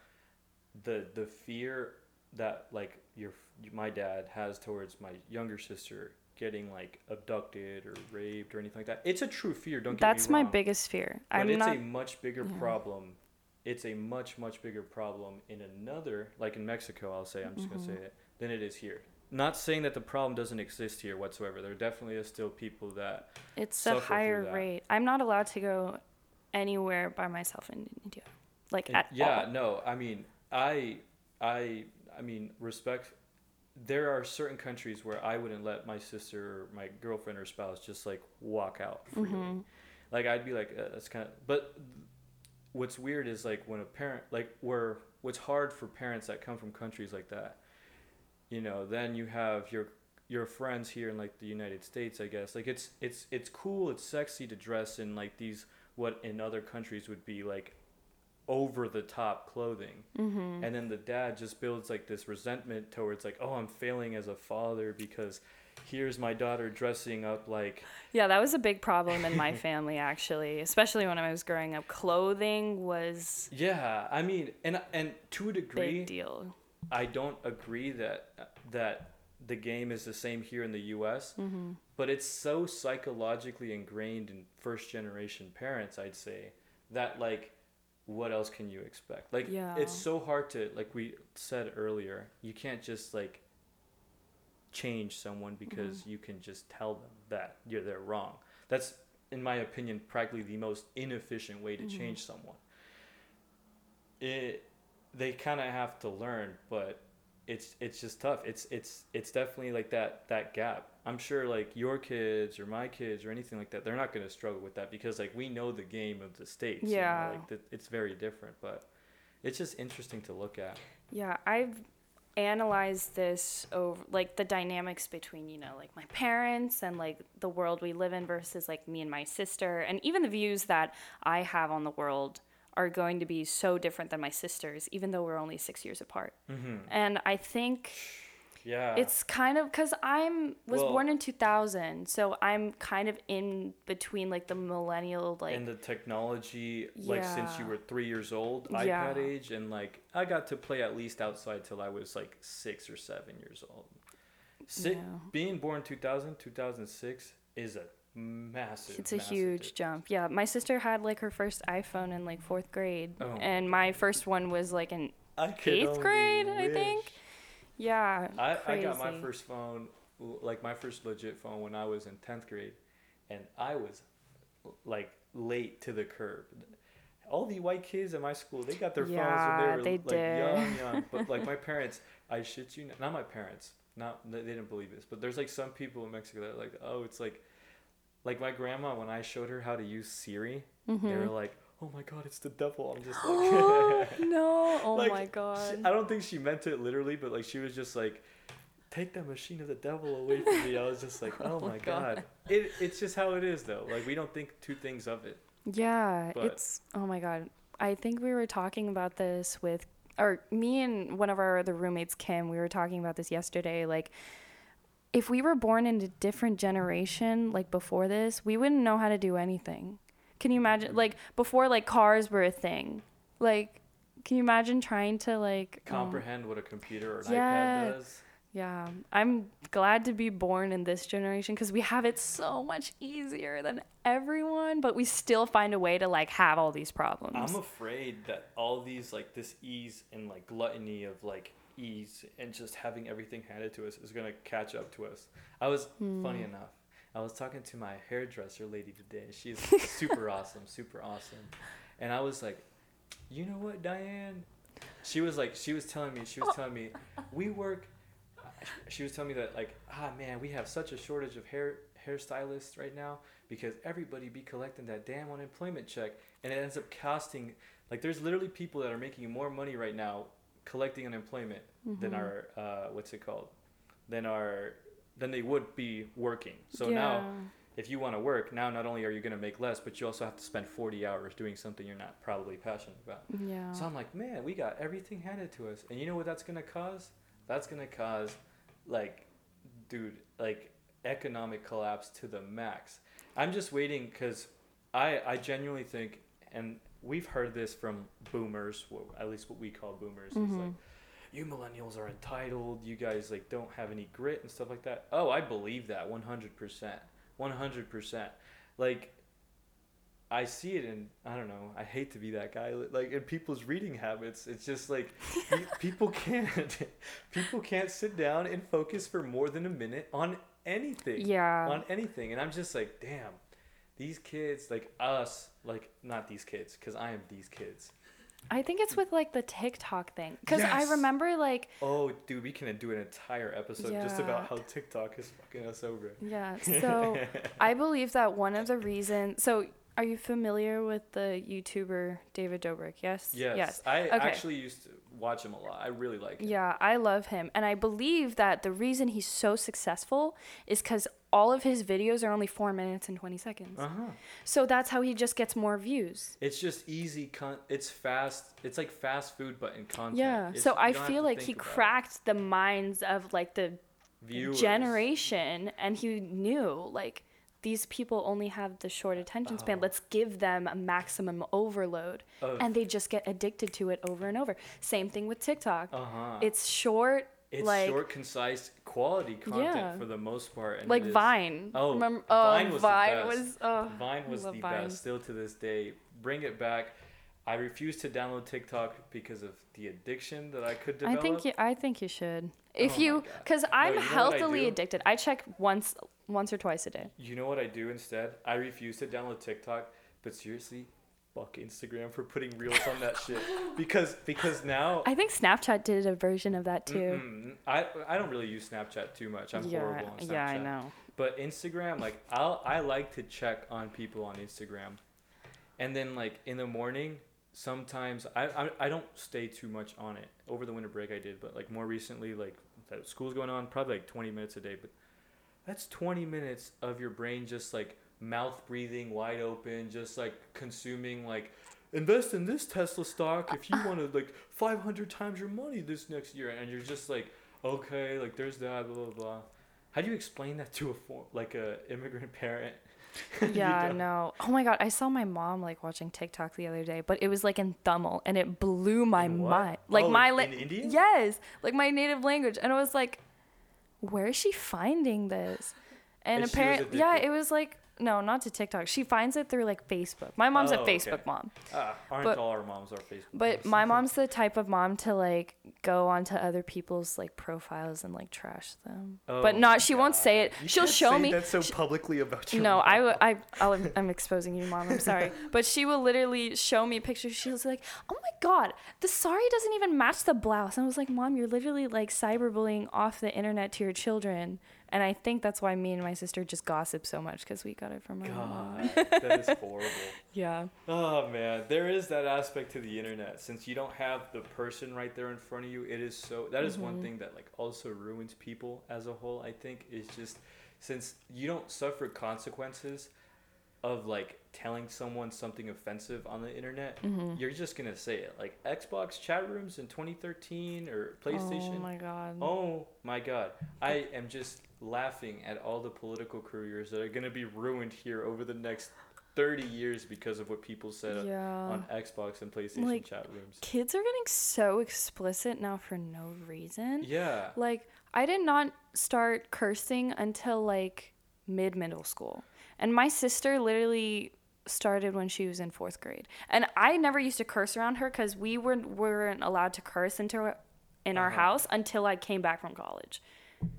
Speaker 1: the the fear that like your my dad has towards my younger sister getting like abducted or raped or anything like that. It's a true fear, don't get
Speaker 2: That's
Speaker 1: me
Speaker 2: my biggest fear.
Speaker 1: But
Speaker 2: I'm
Speaker 1: it's
Speaker 2: not.
Speaker 1: a much bigger problem. It's a much much bigger problem in another, like in Mexico, I'll say. I'm just
Speaker 2: Mm-hmm.
Speaker 1: gonna say it than it is here. Not saying that the problem doesn't exist here whatsoever. There definitely is still people that.
Speaker 2: It's a higher rate. I'm not allowed to go anywhere by myself in India, like
Speaker 1: and-
Speaker 2: at
Speaker 1: yeah,
Speaker 2: all.
Speaker 1: no. I mean, I, I, I mean, respect. There are certain countries where I wouldn't let my sister or my girlfriend or spouse just like walk out freely.
Speaker 2: Mm-hmm.
Speaker 1: Like I'd be like, uh, that's kind of. But what's weird is like when a parent, like where what's hard for parents that come from countries like that. You know, then you have your your friends here in like the United States, I guess. Like it's it's it's cool, it's sexy to dress in like these what in other countries would be like over the top clothing.
Speaker 2: Mm-hmm.
Speaker 1: And then the dad just builds like this resentment towards like, "Oh, I'm failing as a father because here's my daughter dressing up like
Speaker 2: Yeah, that was a big problem in my family actually, especially when I was growing up. Clothing was
Speaker 1: yeah, I mean, and and to a degree,
Speaker 2: big deal.
Speaker 1: I don't agree that that the game is the same here in the U.S.
Speaker 2: Mm-hmm.
Speaker 1: But it's so psychologically ingrained in first generation parents, I'd say, that like, what else can you expect? Like,
Speaker 2: Yeah.
Speaker 1: it's so hard to like we said earlier. You can't just like change someone because
Speaker 2: Mm-hmm.
Speaker 1: you can just tell them that you're they're wrong. That's in my opinion practically the most inefficient way to
Speaker 2: Mm-hmm.
Speaker 1: change someone. It they kind of have to learn, but it's it's just tough. It's it's it's definitely like that that gap. I'm sure like your kids or my kids or anything like that, they're not going to struggle with that because like we know the game of the states. you know,
Speaker 2: Yeah.
Speaker 1: like the, it's very different, but it's just interesting to look at.
Speaker 2: Yeah, I've analyzed this over like the dynamics between, you know, like my parents and like the world we live in versus like me and my sister and even the views that I have on the world are going to be so different than my sister's even though we're only 6 years apart.
Speaker 1: Mm-hmm.
Speaker 2: And I think
Speaker 1: Yeah.
Speaker 2: it's kind of cuz I'm was
Speaker 1: Well-
Speaker 2: born in 2000, so I'm kind of in between like the millennial like
Speaker 1: and the technology, like since you were three years old,
Speaker 2: Yeah.
Speaker 1: iPad age, and like I got to play at least outside till I was like six or seven years old. Si-
Speaker 2: Yeah.
Speaker 1: Being born 2000, 2006 is a massive.
Speaker 2: It's a
Speaker 1: massive
Speaker 2: huge
Speaker 1: difference.
Speaker 2: jump. Yeah, my sister had like her first iPhone in like fourth grade,
Speaker 1: Oh.
Speaker 2: and my first one was like in
Speaker 1: I
Speaker 2: eighth grade, I think. Yeah,
Speaker 1: I, I got my first phone, like my first legit phone, when I was in 10th grade, and I was like late to the curb. All the white kids at my school, they got their
Speaker 2: Yeah,
Speaker 1: phones when they were
Speaker 2: they
Speaker 1: like
Speaker 2: did.
Speaker 1: young, young. But like my parents, I shit you not, not my parents, not they didn't believe this, but there's like some people in Mexico that are like, oh, it's like, like my grandma when I showed her how to use Siri, they
Speaker 2: Mm-hmm.
Speaker 1: were like, oh my god, it's the devil. I'm just
Speaker 2: Oh
Speaker 1: like.
Speaker 2: no! Oh
Speaker 1: Like,
Speaker 2: my
Speaker 1: She-
Speaker 2: god!
Speaker 1: I don't think she meant it literally, but like she was just like, "Take that machine of the devil away from me." I was just like, "Oh, oh my god!"
Speaker 2: God.
Speaker 1: It it's just how it is though. Like we don't think two things of it.
Speaker 2: Yeah,
Speaker 1: But-
Speaker 2: it's oh my god. I think we were talking about this with or me and one of our other roommates, Kim, we were talking about this yesterday. Like, if we were born in a different generation, like before this, we wouldn't know how to do anything. Can you imagine? Like before, like cars were a thing. Like, can you imagine trying to like um,
Speaker 1: Comprehend what a computer or an
Speaker 2: Yeah.
Speaker 1: iPad does.
Speaker 2: yeah, I'm glad to be born in this generation because we have it so much easier than everyone, but we still find a way to like have all these problems.
Speaker 1: I'm afraid that all these like this ease and like gluttony of like ease and just having everything handed to us is gonna catch up to us. I was
Speaker 2: Hmm.
Speaker 1: funny enough. I was talking to my hairdresser lady today. She's super awesome, super awesome. And I was like, you know what, Diane? She was like, she was telling me, she was telling me, we work. She was telling me that like, ah man, we have such a shortage of hair hairstylists right now because everybody be collecting that damn unemployment check, and it ends up costing like there's literally people that are making more money right now collecting unemployment than our uh, what's it called, than our than they would be working. So now if you want to work now not only are you going to make less but you also have to spend 40 hours doing something you're not probably passionate about.
Speaker 2: Yeah.
Speaker 1: so i'm like man we got everything handed to us. And you know what that's going to cause? That's going to cause like dude like economic collapse to the max. I'm just waiting because i i genuinely think and we've heard this from boomers at least what we call boomers is like mm-hmm. You millennials are entitled you guys like don't have any grit and stuff like that. Oh i believe that 100% 100% like i see it in i don't know i hate to be that guy like in people's reading habits it's just like people can't people can't sit down and focus for more than a minute on anything
Speaker 2: Yeah.
Speaker 1: on anything. And i'm just like damn these kids like us like not these kids because i am these kids
Speaker 2: I think it's with like the TikTok thing because I remember like
Speaker 1: Oh, dude, we can do an entire episode just about how TikTok is fucking us over.
Speaker 2: yeah. So I believe that one of the reasons. So are you familiar with the YouTuber David Dobrik? Yes.
Speaker 1: Yes,
Speaker 2: Yes.
Speaker 1: I
Speaker 2: Okay.
Speaker 1: actually used to watch him a lot. I really like him.
Speaker 2: Yeah, I love him. And I believe that the reason he's so successful is because all of his videos are only four minutes and 20 seconds.
Speaker 1: Uh huh.
Speaker 2: So that's how he just gets more views.
Speaker 1: It's just easy. Con- it's fast. It's like fast food, but in content.
Speaker 2: Yeah.
Speaker 1: It's-
Speaker 2: So I feel like he
Speaker 1: about it.
Speaker 2: cracked the minds of like the
Speaker 1: Viewers.
Speaker 2: generation and he knew like these people only have the short attention span.
Speaker 1: Oh.
Speaker 2: Let's give them a maximum overload. And they just get addicted to it over and over. Same thing with TikTok.
Speaker 1: Uh huh.
Speaker 2: It's short,
Speaker 1: It's
Speaker 2: like
Speaker 1: short, concise, quality content
Speaker 2: Yeah.
Speaker 1: for the most part. And
Speaker 2: like Vine.
Speaker 1: Oh,
Speaker 2: Remember?
Speaker 1: Vine
Speaker 2: oh,
Speaker 1: was the
Speaker 2: Vine
Speaker 1: best.
Speaker 2: was. Oh,
Speaker 1: Vine was the
Speaker 2: Vine.
Speaker 1: best still to this day. Bring it back. I refuse to download TikTok because of the addiction that I could develop.
Speaker 2: I think you, I think you should. Oh if
Speaker 1: Oh
Speaker 2: you, because I'm
Speaker 1: you know what I
Speaker 2: healthily addicted. I check once, once or twice a day.
Speaker 1: You know what I do instead? I refuse to download TikTok, but seriously, fuck Instagram for putting reels on that shit. Because because now
Speaker 2: I think Snapchat did a version of that too.
Speaker 1: I I don't really use Snapchat too much. I'm
Speaker 2: yeah,
Speaker 1: horrible on Snapchat.
Speaker 2: yeah, I know.
Speaker 1: But Instagram, like I'll I like to check on people on Instagram, and then like in the morning, sometimes I I, I don't stay too much on it. Over the winter break, I did, but like more recently, like school's going on, probably like 20 minutes a day. But that's 20 minutes of your brain just like mouth breathing wide open, just like consuming like invest in this Tesla stock if you want to like 500 times your money this next year, and you're just like okay, like there's that blah blah blah. How do you explain that to a for, like a immigrant parent?
Speaker 2: Yeah,
Speaker 1: don't-
Speaker 2: no. Oh my god, I saw my mom like watching TikTok the other day, but it was like in Tamil, and it blew my mind. Like
Speaker 1: Oh,
Speaker 2: my
Speaker 1: in-
Speaker 2: la-
Speaker 1: in Indian?
Speaker 2: Yes, like my native language, and I was like, where is she finding this? And
Speaker 1: And
Speaker 2: apparently, yeah, it was like no, not to TikTok. She finds it through like Facebook. My mom's
Speaker 1: Oh,
Speaker 2: a
Speaker 1: okay.
Speaker 2: Facebook mom.
Speaker 1: Ah, aren't
Speaker 2: But-
Speaker 1: all our moms are Facebook?
Speaker 2: But
Speaker 1: moms?
Speaker 2: my mom's the type of mom to like go onto other people's like profiles and like trash them.
Speaker 1: Oh
Speaker 2: but
Speaker 1: my
Speaker 2: not she won't say it.
Speaker 1: You
Speaker 2: She'll
Speaker 1: can't
Speaker 2: show
Speaker 1: say
Speaker 2: me.
Speaker 1: that so publicly about your
Speaker 2: No, I,
Speaker 1: mom.
Speaker 2: w- I, I'll, I'm exposing you, mom. I'm sorry, but she will literally show me pictures. She was like, "Oh my god, the sari doesn't even match the blouse." And I was like, "Mom, you're literally like cyberbullying off the internet to your children." And I think that's why me and my sister just gossip so much because we got it from mom.
Speaker 1: God, that is horrible.
Speaker 2: Yeah,
Speaker 1: Oh man, there is that aspect to the internet. Since you don't have the person right there in front of you, it is so. That is one
Speaker 2: Mhm.
Speaker 1: thing that like also ruins people as a whole. I think is just since you don't suffer consequences. Of like telling someone something offensive on the internet,
Speaker 2: Mm-hmm.
Speaker 1: you're just gonna say it. Like Xbox chat rooms in 2013 or PlayStation.
Speaker 2: Oh my god.
Speaker 1: Oh my god. I am just laughing at all the political careers that are to be ruined here over the next 30 years because of what people said
Speaker 2: Yeah.
Speaker 1: on Xbox and PlayStation
Speaker 2: Like,
Speaker 1: chat rooms.
Speaker 2: Kids are getting so explicit now for no reason.
Speaker 1: Yeah.
Speaker 2: Like, I did not start cursing until like mid middle school. And my sister literally started when she was in fourth grade. And I never used to curse around her because we weren't, weren't allowed to curse into, in our
Speaker 1: Uh-huh.
Speaker 2: house until I came back from college.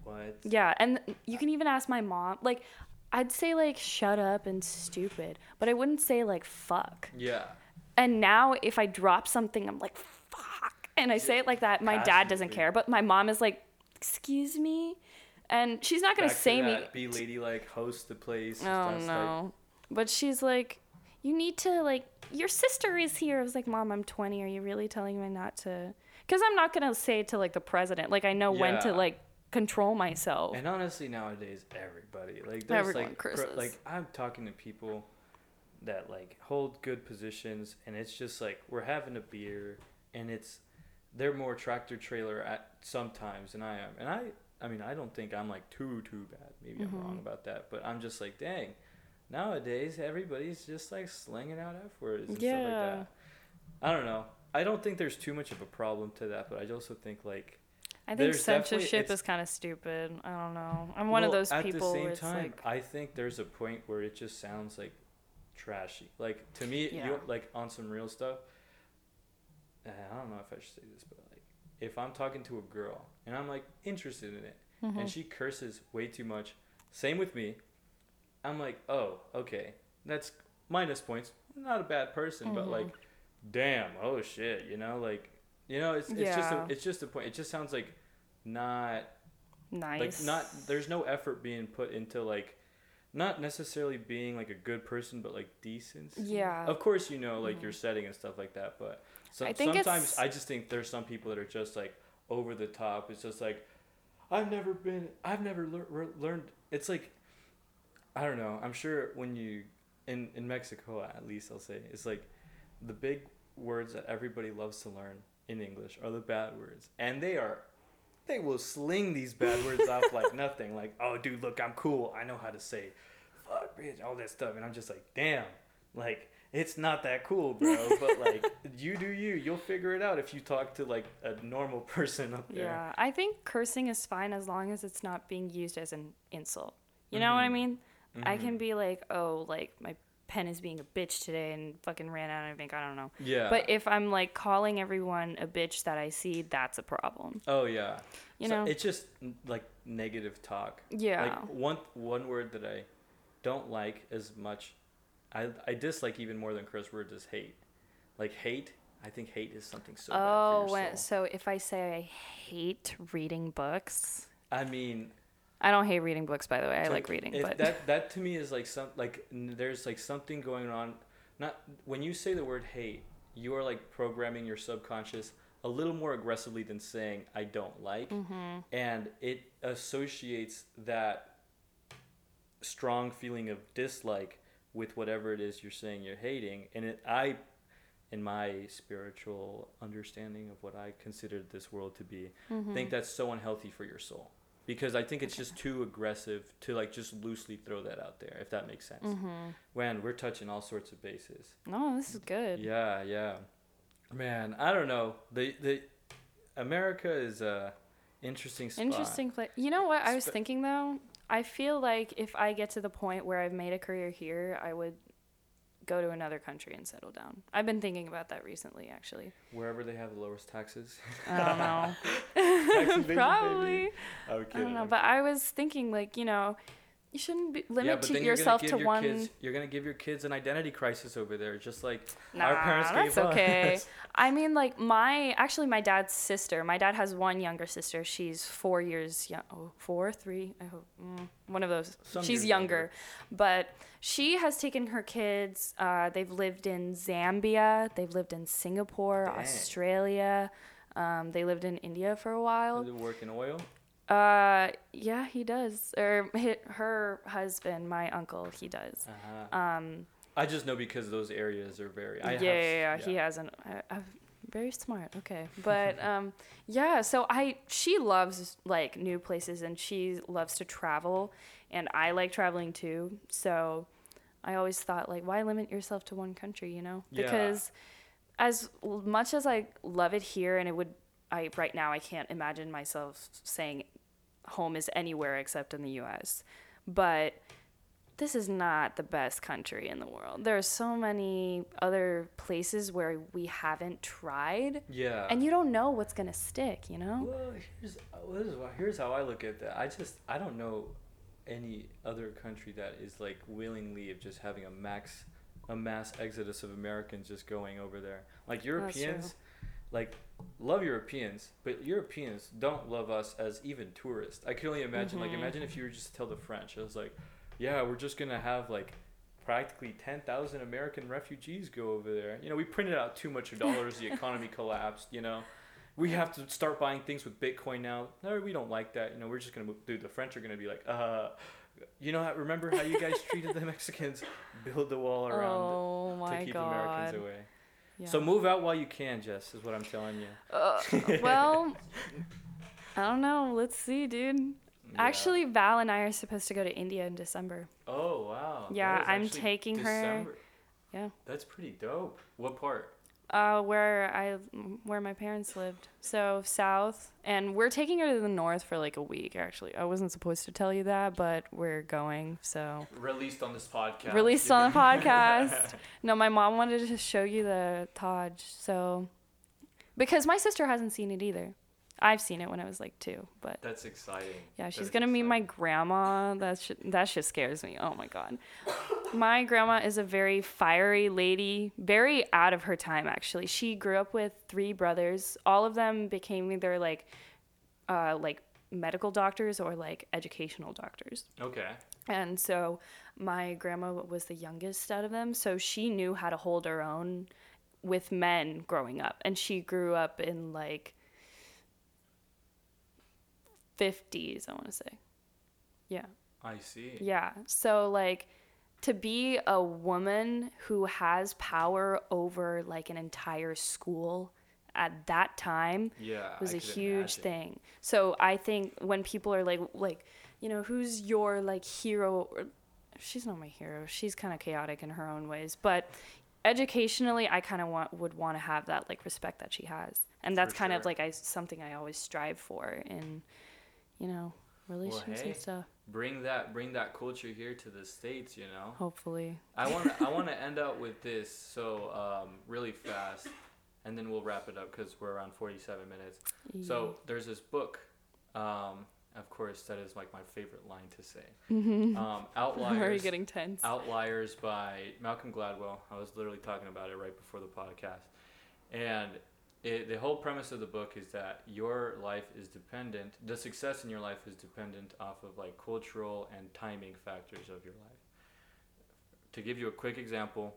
Speaker 1: What?
Speaker 2: Yeah. And you can even ask my mom. Like, I'd say like shut up and stupid, but I wouldn't say like fuck.
Speaker 1: Yeah.
Speaker 2: And now if I drop something, I'm like, fuck. And I say it like that. My dad doesn't care, but my mom is like, excuse me? And she's not going to
Speaker 1: Back
Speaker 2: say
Speaker 1: to
Speaker 2: me.
Speaker 1: Be ladylike, host the place.
Speaker 2: Oh, no. But she's like, you need to, like, your sister is here. I was like, Mom, I'm 20. Are you really telling me not to? Because I'm not going to say to, like, the president. Like, I know when to, like, control myself.
Speaker 1: And honestly, nowadays, everybody like there's
Speaker 2: Everyone
Speaker 1: like
Speaker 2: curses.
Speaker 1: like I'm talking to people that like hold good positions, and it's just like we're having a beer, and it's they're more tractor trailer at sometimes than I am, and I I mean I don't think I'm like too too bad. Maybe I'm wrong about that, but I'm just like dang. Nowadays, everybody's just like slinging out f words and stuff like
Speaker 2: Yeah.
Speaker 1: that. I don't know. I don't think there's too much of a problem to that, but I also think like
Speaker 2: I think
Speaker 1: there's
Speaker 2: censorship is kind of stupid. I don't know. I'm one of
Speaker 1: Well,
Speaker 2: those
Speaker 1: at the same time,
Speaker 2: like,
Speaker 1: I think there's a point where it just sounds like trashy. Like to me,
Speaker 2: Yeah.
Speaker 1: you like on some real stuff. uh, I don't know if I should say this, but if I'm talking to a girl and I'm like interested in it,
Speaker 2: Mm-hmm.
Speaker 1: and she curses way too much, same with me. I'm like, oh, okay, that's minus points. Not a bad person, but
Speaker 2: Mm-hmm.
Speaker 1: like, damn, oh shit, you know, like, you know, it's it's just a, it's just a point. It just sounds like not
Speaker 2: nice.
Speaker 1: like not there's no effort being put into like not necessarily being like a good person but like decent
Speaker 2: Yeah.
Speaker 1: of course you know like your setting and stuff like that but so,
Speaker 2: I think
Speaker 1: sometimes
Speaker 2: it's-
Speaker 1: i just think there's some people that are just like over the top it's just like i've never been i've never lear- learned it's like i don't know i'm sure when you in in mexico at least i'll say it's like the big words that everybody loves to learn in english are the bad words and they are they will sling these bad words off like nothing. Like, oh, dude, look, I'm cool. I know how to say, fuck, bitch, all that stuff. And I'm just like, damn, like, it's not that cool, bro. But like, you do you. You'll figure it out if you talk to like a normal person up there.
Speaker 2: Yeah, I think cursing is fine as long as it's not being used as an insult. You know what I
Speaker 1: Mhm.
Speaker 2: mean? I
Speaker 1: Mm-hmm.
Speaker 2: can be like, oh, like my pen is being a bitch today and fucking ran out of ink. I don't know.
Speaker 1: Yeah.
Speaker 2: But if I'm like calling everyone a bitch that I see, that's a problem.
Speaker 1: oh yeah.
Speaker 2: You
Speaker 1: So
Speaker 2: know?
Speaker 1: it's just like negative talk.
Speaker 2: Yeah.
Speaker 1: Like one one word that I don't like as much, I I dislike even more than curse words is hate. Like hate, I think hate is something so bad
Speaker 2: oh,
Speaker 1: for your
Speaker 2: when,
Speaker 1: soul.
Speaker 2: so if I say I hate reading books,
Speaker 1: I mean,
Speaker 2: I don't hate reading books, by the way. I
Speaker 1: to-
Speaker 2: like reading, but
Speaker 1: that that to me is like some like there's like something going on. Not when you say the word hate, you are like programming your subconscious a little more aggressively than saying I don't like,
Speaker 2: Mm-hmm.
Speaker 1: and it associates that strong feeling of dislike with whatever it is you're saying you're hating, and it I. In my spiritual understanding of what I considered this world to be,
Speaker 2: Mm-hmm.
Speaker 1: think that's so unhealthy for your soul because I think it's just too aggressive to like just loosely throw that out there if that makes sense.
Speaker 2: Mm-hmm.
Speaker 1: When we're touching all sorts of bases.
Speaker 2: no, this is good.
Speaker 1: Yeah, yeah. Man, I don't know. The the America is a interesting spot.
Speaker 2: Interesting place. You know what I was thinking though? I feel like if I get to the point where I've made a career here, I would go to another country and settle down. I've been thinking about that recently, actually.
Speaker 1: Wherever they have the lowest taxes.
Speaker 2: I don't know.
Speaker 1: Baby.
Speaker 2: Probably.
Speaker 1: I'm
Speaker 2: I don't know, but I was thinking like, you know, you shouldn't be, limit
Speaker 1: yeah, but
Speaker 2: to
Speaker 1: then
Speaker 2: yourself
Speaker 1: you're
Speaker 2: to
Speaker 1: gonna give
Speaker 2: one.
Speaker 1: your kids, you're gonna give your kids an identity crisis over there, just like
Speaker 2: Nah,
Speaker 1: our parents gave us.
Speaker 2: Nah, that's
Speaker 1: gave
Speaker 2: okay.
Speaker 1: us.
Speaker 2: I mean, like my actually my dad's sister. My dad has one younger sister. She's four years young. Oh, four, three. I hope mm, one of those.
Speaker 1: Some
Speaker 2: She's younger,
Speaker 1: younger.
Speaker 2: but she has taken her kids. Uh, they've lived in Zambia. They've lived in Singapore,
Speaker 1: Dang.
Speaker 2: Australia. Um, they lived in India for a while.
Speaker 1: Does it work in oil?
Speaker 2: Uh, yeah, he does. Or her husband, my uncle, he does.
Speaker 1: Uh-huh.
Speaker 2: Um,
Speaker 1: I just know because those areas are very. I
Speaker 2: yeah,
Speaker 1: have,
Speaker 2: yeah, yeah, he has an. Uh, very smart. Okay, but um, yeah. So I, she loves like new places and she loves to travel, and I like traveling too. So, I always thought like, why limit yourself to one country? You know,
Speaker 1: Yeah.
Speaker 2: because as much as I love it here, and it would, I right now I can't imagine myself saying home is anywhere except in the U.S. But this is not the best country in the world. There are so many other places where we haven't tried,
Speaker 1: Yeah.
Speaker 2: and you don't know what's gonna stick. You know?
Speaker 1: Well, here's well, this is why, here's how I look at that. I just I don't know any other country that is like willingly of just having a max a mass exodus of Americans just going over there. Like Europeans, like love Europeans, but Europeans don't love us as even tourists. I can only imagine like
Speaker 2: Mhm.
Speaker 1: imagine if you were just to tell the French, I was like, yeah, we're just gonna have like practically 10,000 American refugees go over there. You know, we printed out too much dollars, the economy collapsed, you know. We have to start buying things with Bitcoin now. No, we don't like that. You know, we're just going to move. Dude, the French are going to be like, uh, you know, remember how you guys treated the Mexicans? Build the wall around
Speaker 2: Oh
Speaker 1: to keep
Speaker 2: god.
Speaker 1: Americans away.
Speaker 2: Yeah.
Speaker 1: So move out while you can, Jess, is what I'm telling you.
Speaker 2: Uh, well, I don't know. Let's see, dude.
Speaker 1: Yeah.
Speaker 2: Actually, Val and I are supposed to go to India in December.
Speaker 1: Oh, wow.
Speaker 2: Yeah, I'm taking her- Yeah.
Speaker 1: That's pretty dope. What part?
Speaker 2: Uh, where I where my parents lived. So south, and we're taking her to the north for like a week. Actually, I wasn't supposed to tell you that, but we're going. So
Speaker 1: Released on this podcast.
Speaker 2: released on the podcast. No, my mom wanted to show you the Taj. So because my sister hasn't seen it either. I've seen it when I was like two, but
Speaker 1: That's exciting.
Speaker 2: yeah, she's
Speaker 1: That's
Speaker 2: gonna meet my grandma. That shit, that shit scares me. Oh my god. My grandma is a very fiery lady, very out of her time actually. She grew up with three brothers. All of them became either like uh like medical doctors or like educational doctors.
Speaker 1: Okay.
Speaker 2: And so my grandma was the youngest out of them, so she knew how to hold her own with men growing up. And she grew up in like 50s, I want to say. Yeah.
Speaker 1: I see.
Speaker 2: Yeah. So like to be a woman who has power over like an entire school at that time
Speaker 1: Yeah.
Speaker 2: was
Speaker 1: I
Speaker 2: a huge
Speaker 1: imagine.
Speaker 2: thing. So I think when people are like like you know who's your like hero she's not my hero. She's kind of chaotic in her own ways, but educationally I kind of want would want to have that like respect that she has. And that's
Speaker 1: For
Speaker 2: kind of like I something I always strive for in you know relations
Speaker 1: hey.
Speaker 2: and stuff.
Speaker 1: Bring that bring that culture here to the states, you know.
Speaker 2: Hopefully.
Speaker 1: I want I want to end out with this so um, really fast, and then we'll wrap it up because we're around forty seven minutes. So there's this book, um, of course, that is like my favorite line to say. Um, Outliers.
Speaker 2: Are you getting tense?
Speaker 1: Outliers by Malcolm Gladwell. I was literally talking about it right before the podcast. And it, the whole premise of the book is that your life is dependent, the success in your life is dependent off of like cultural and timing factors of your life. To give you a quick example,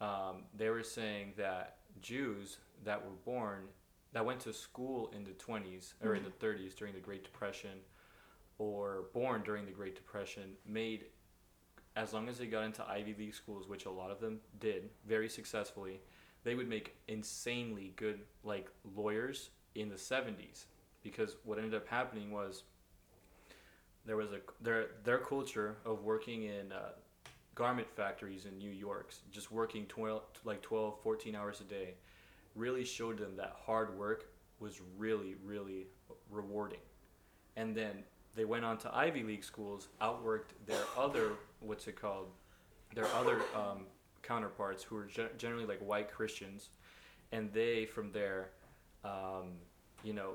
Speaker 1: um, they were saying that Jews that were born, that went to school in the 20s or in the 30s during the Great Depression, or born during the Great Depression, made as long as they got into Ivy League schools, which a lot of them did very successfully, they would make insanely good like lawyers in the 70s because what ended up happening was there was a their their culture of working in uh, garment factories in New York, just working 12 like 12 14 hours a day really showed them that hard work was really really rewarding. And then they went on to Ivy League schools, outworked their other what's it called, their other um, counterparts who were ge- generally like white Christians, and they from there, um, you know,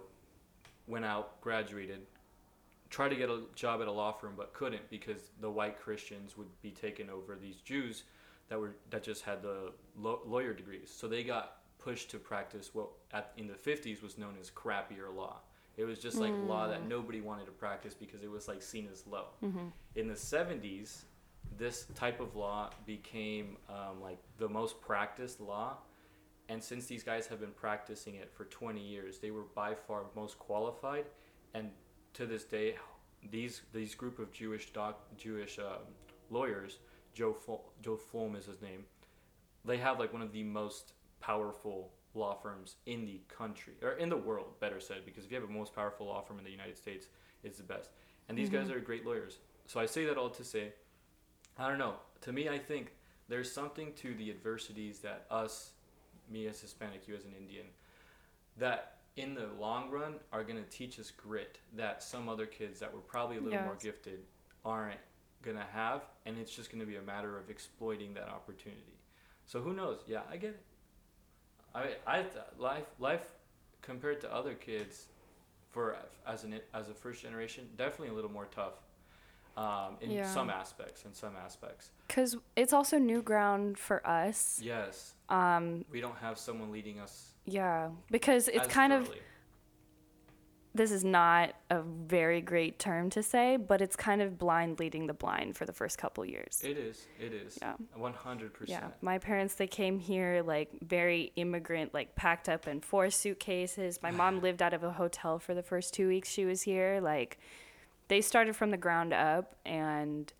Speaker 1: went out, graduated, tried to get a job at a law firm, but couldn't because the white Christians would be taking over these Jews that were that just had the law lawyer degrees. So they got pushed to practice what at, in the 50s was known as crappier law. It was just like law that nobody wanted to practice because it was like seen as low. In the 70s, this type of law became um, like the most practiced law. And since these guys have been practicing it for 20 years, they were by far most qualified. And to this day, these these group of Jewish doc Jewish um, lawyers, Joe Fol- Joe Flom is his name. They have like one of the most powerful law firms in the country or in the world, better said, because if you have a most powerful law firm in the United States, it's the best. And these guys are great lawyers. So I say that all to say, I don't know. To me, I think there's something to the adversities that us, me as Hispanic, you as an Indian, that in the long run are going to teach us grit that some other kids that were probably a little more gifted aren't going to have. And it's just going to be a matter of exploiting that opportunity. So who knows? Yeah, I get it. I, I th- life life compared to other kids for as an as a first generation definitely a little more tough um, in
Speaker 2: Yeah.
Speaker 1: some aspects in some aspects
Speaker 2: Because it's also new ground for us.
Speaker 1: yes
Speaker 2: Um,
Speaker 1: we don't have someone leading us
Speaker 2: yeah, because it's kind of
Speaker 1: thoroughly.
Speaker 2: this is not a very great term to say, but it's kind of blind leading the blind for the first couple years.
Speaker 1: it is it is
Speaker 2: Yeah.
Speaker 1: 100%
Speaker 2: Yeah, my parents they came here like very immigrant, like packed up in four suitcases. My mom lived out of a hotel for the first two weeks she was here. Like, they started from the ground up, and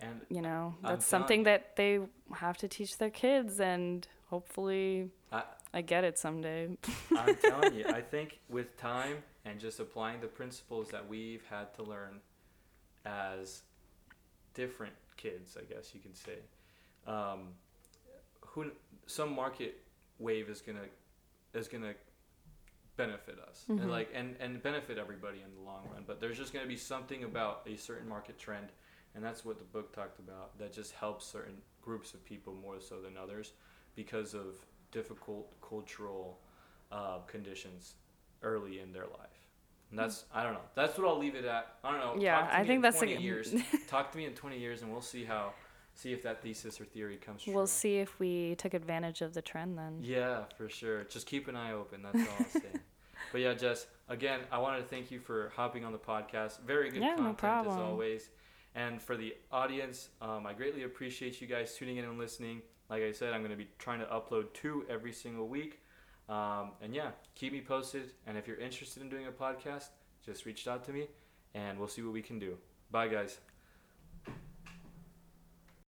Speaker 1: and
Speaker 2: you know
Speaker 1: I'm
Speaker 2: that's something
Speaker 1: you.
Speaker 2: that they have to teach their kids, and hopefully
Speaker 1: I,
Speaker 2: I get it someday.
Speaker 1: I'm telling you, I think with time and just applying the principles that we've had to learn as different kids, I guess you can say, um, who some market wave is gonna is gonna benefit us
Speaker 2: Mhm.
Speaker 1: and like and and benefit everybody in the long run. But there's just gonna be something about a certain market trend, and that's what the book talked about. That just helps certain groups of people more so than others because of difficult cultural uh, conditions early in their life. And that's I don't know. That's what I'll leave it at. I don't know.
Speaker 2: Yeah,
Speaker 1: to
Speaker 2: I think
Speaker 1: in
Speaker 2: that's a
Speaker 1: 20
Speaker 2: good-
Speaker 1: years. Talk to me in 20 years, and we'll see how see if that thesis or theory comes true.
Speaker 2: We'll see if we took advantage of the trend then.
Speaker 1: Yeah, for sure. Just keep an eye open. That's all I'll say. But yeah, Jess, again, I wanted to thank you for hopping on the podcast. Very good
Speaker 2: Yeah, no
Speaker 1: content as
Speaker 2: problem.
Speaker 1: always. And for the audience, um, I greatly appreciate you guys tuning in and listening. Like I said, I'm going to be trying to upload two every single week. Um, and yeah, keep me posted. And if you're interested in doing a podcast, just reach out to me and we'll see what we can do. Bye, guys.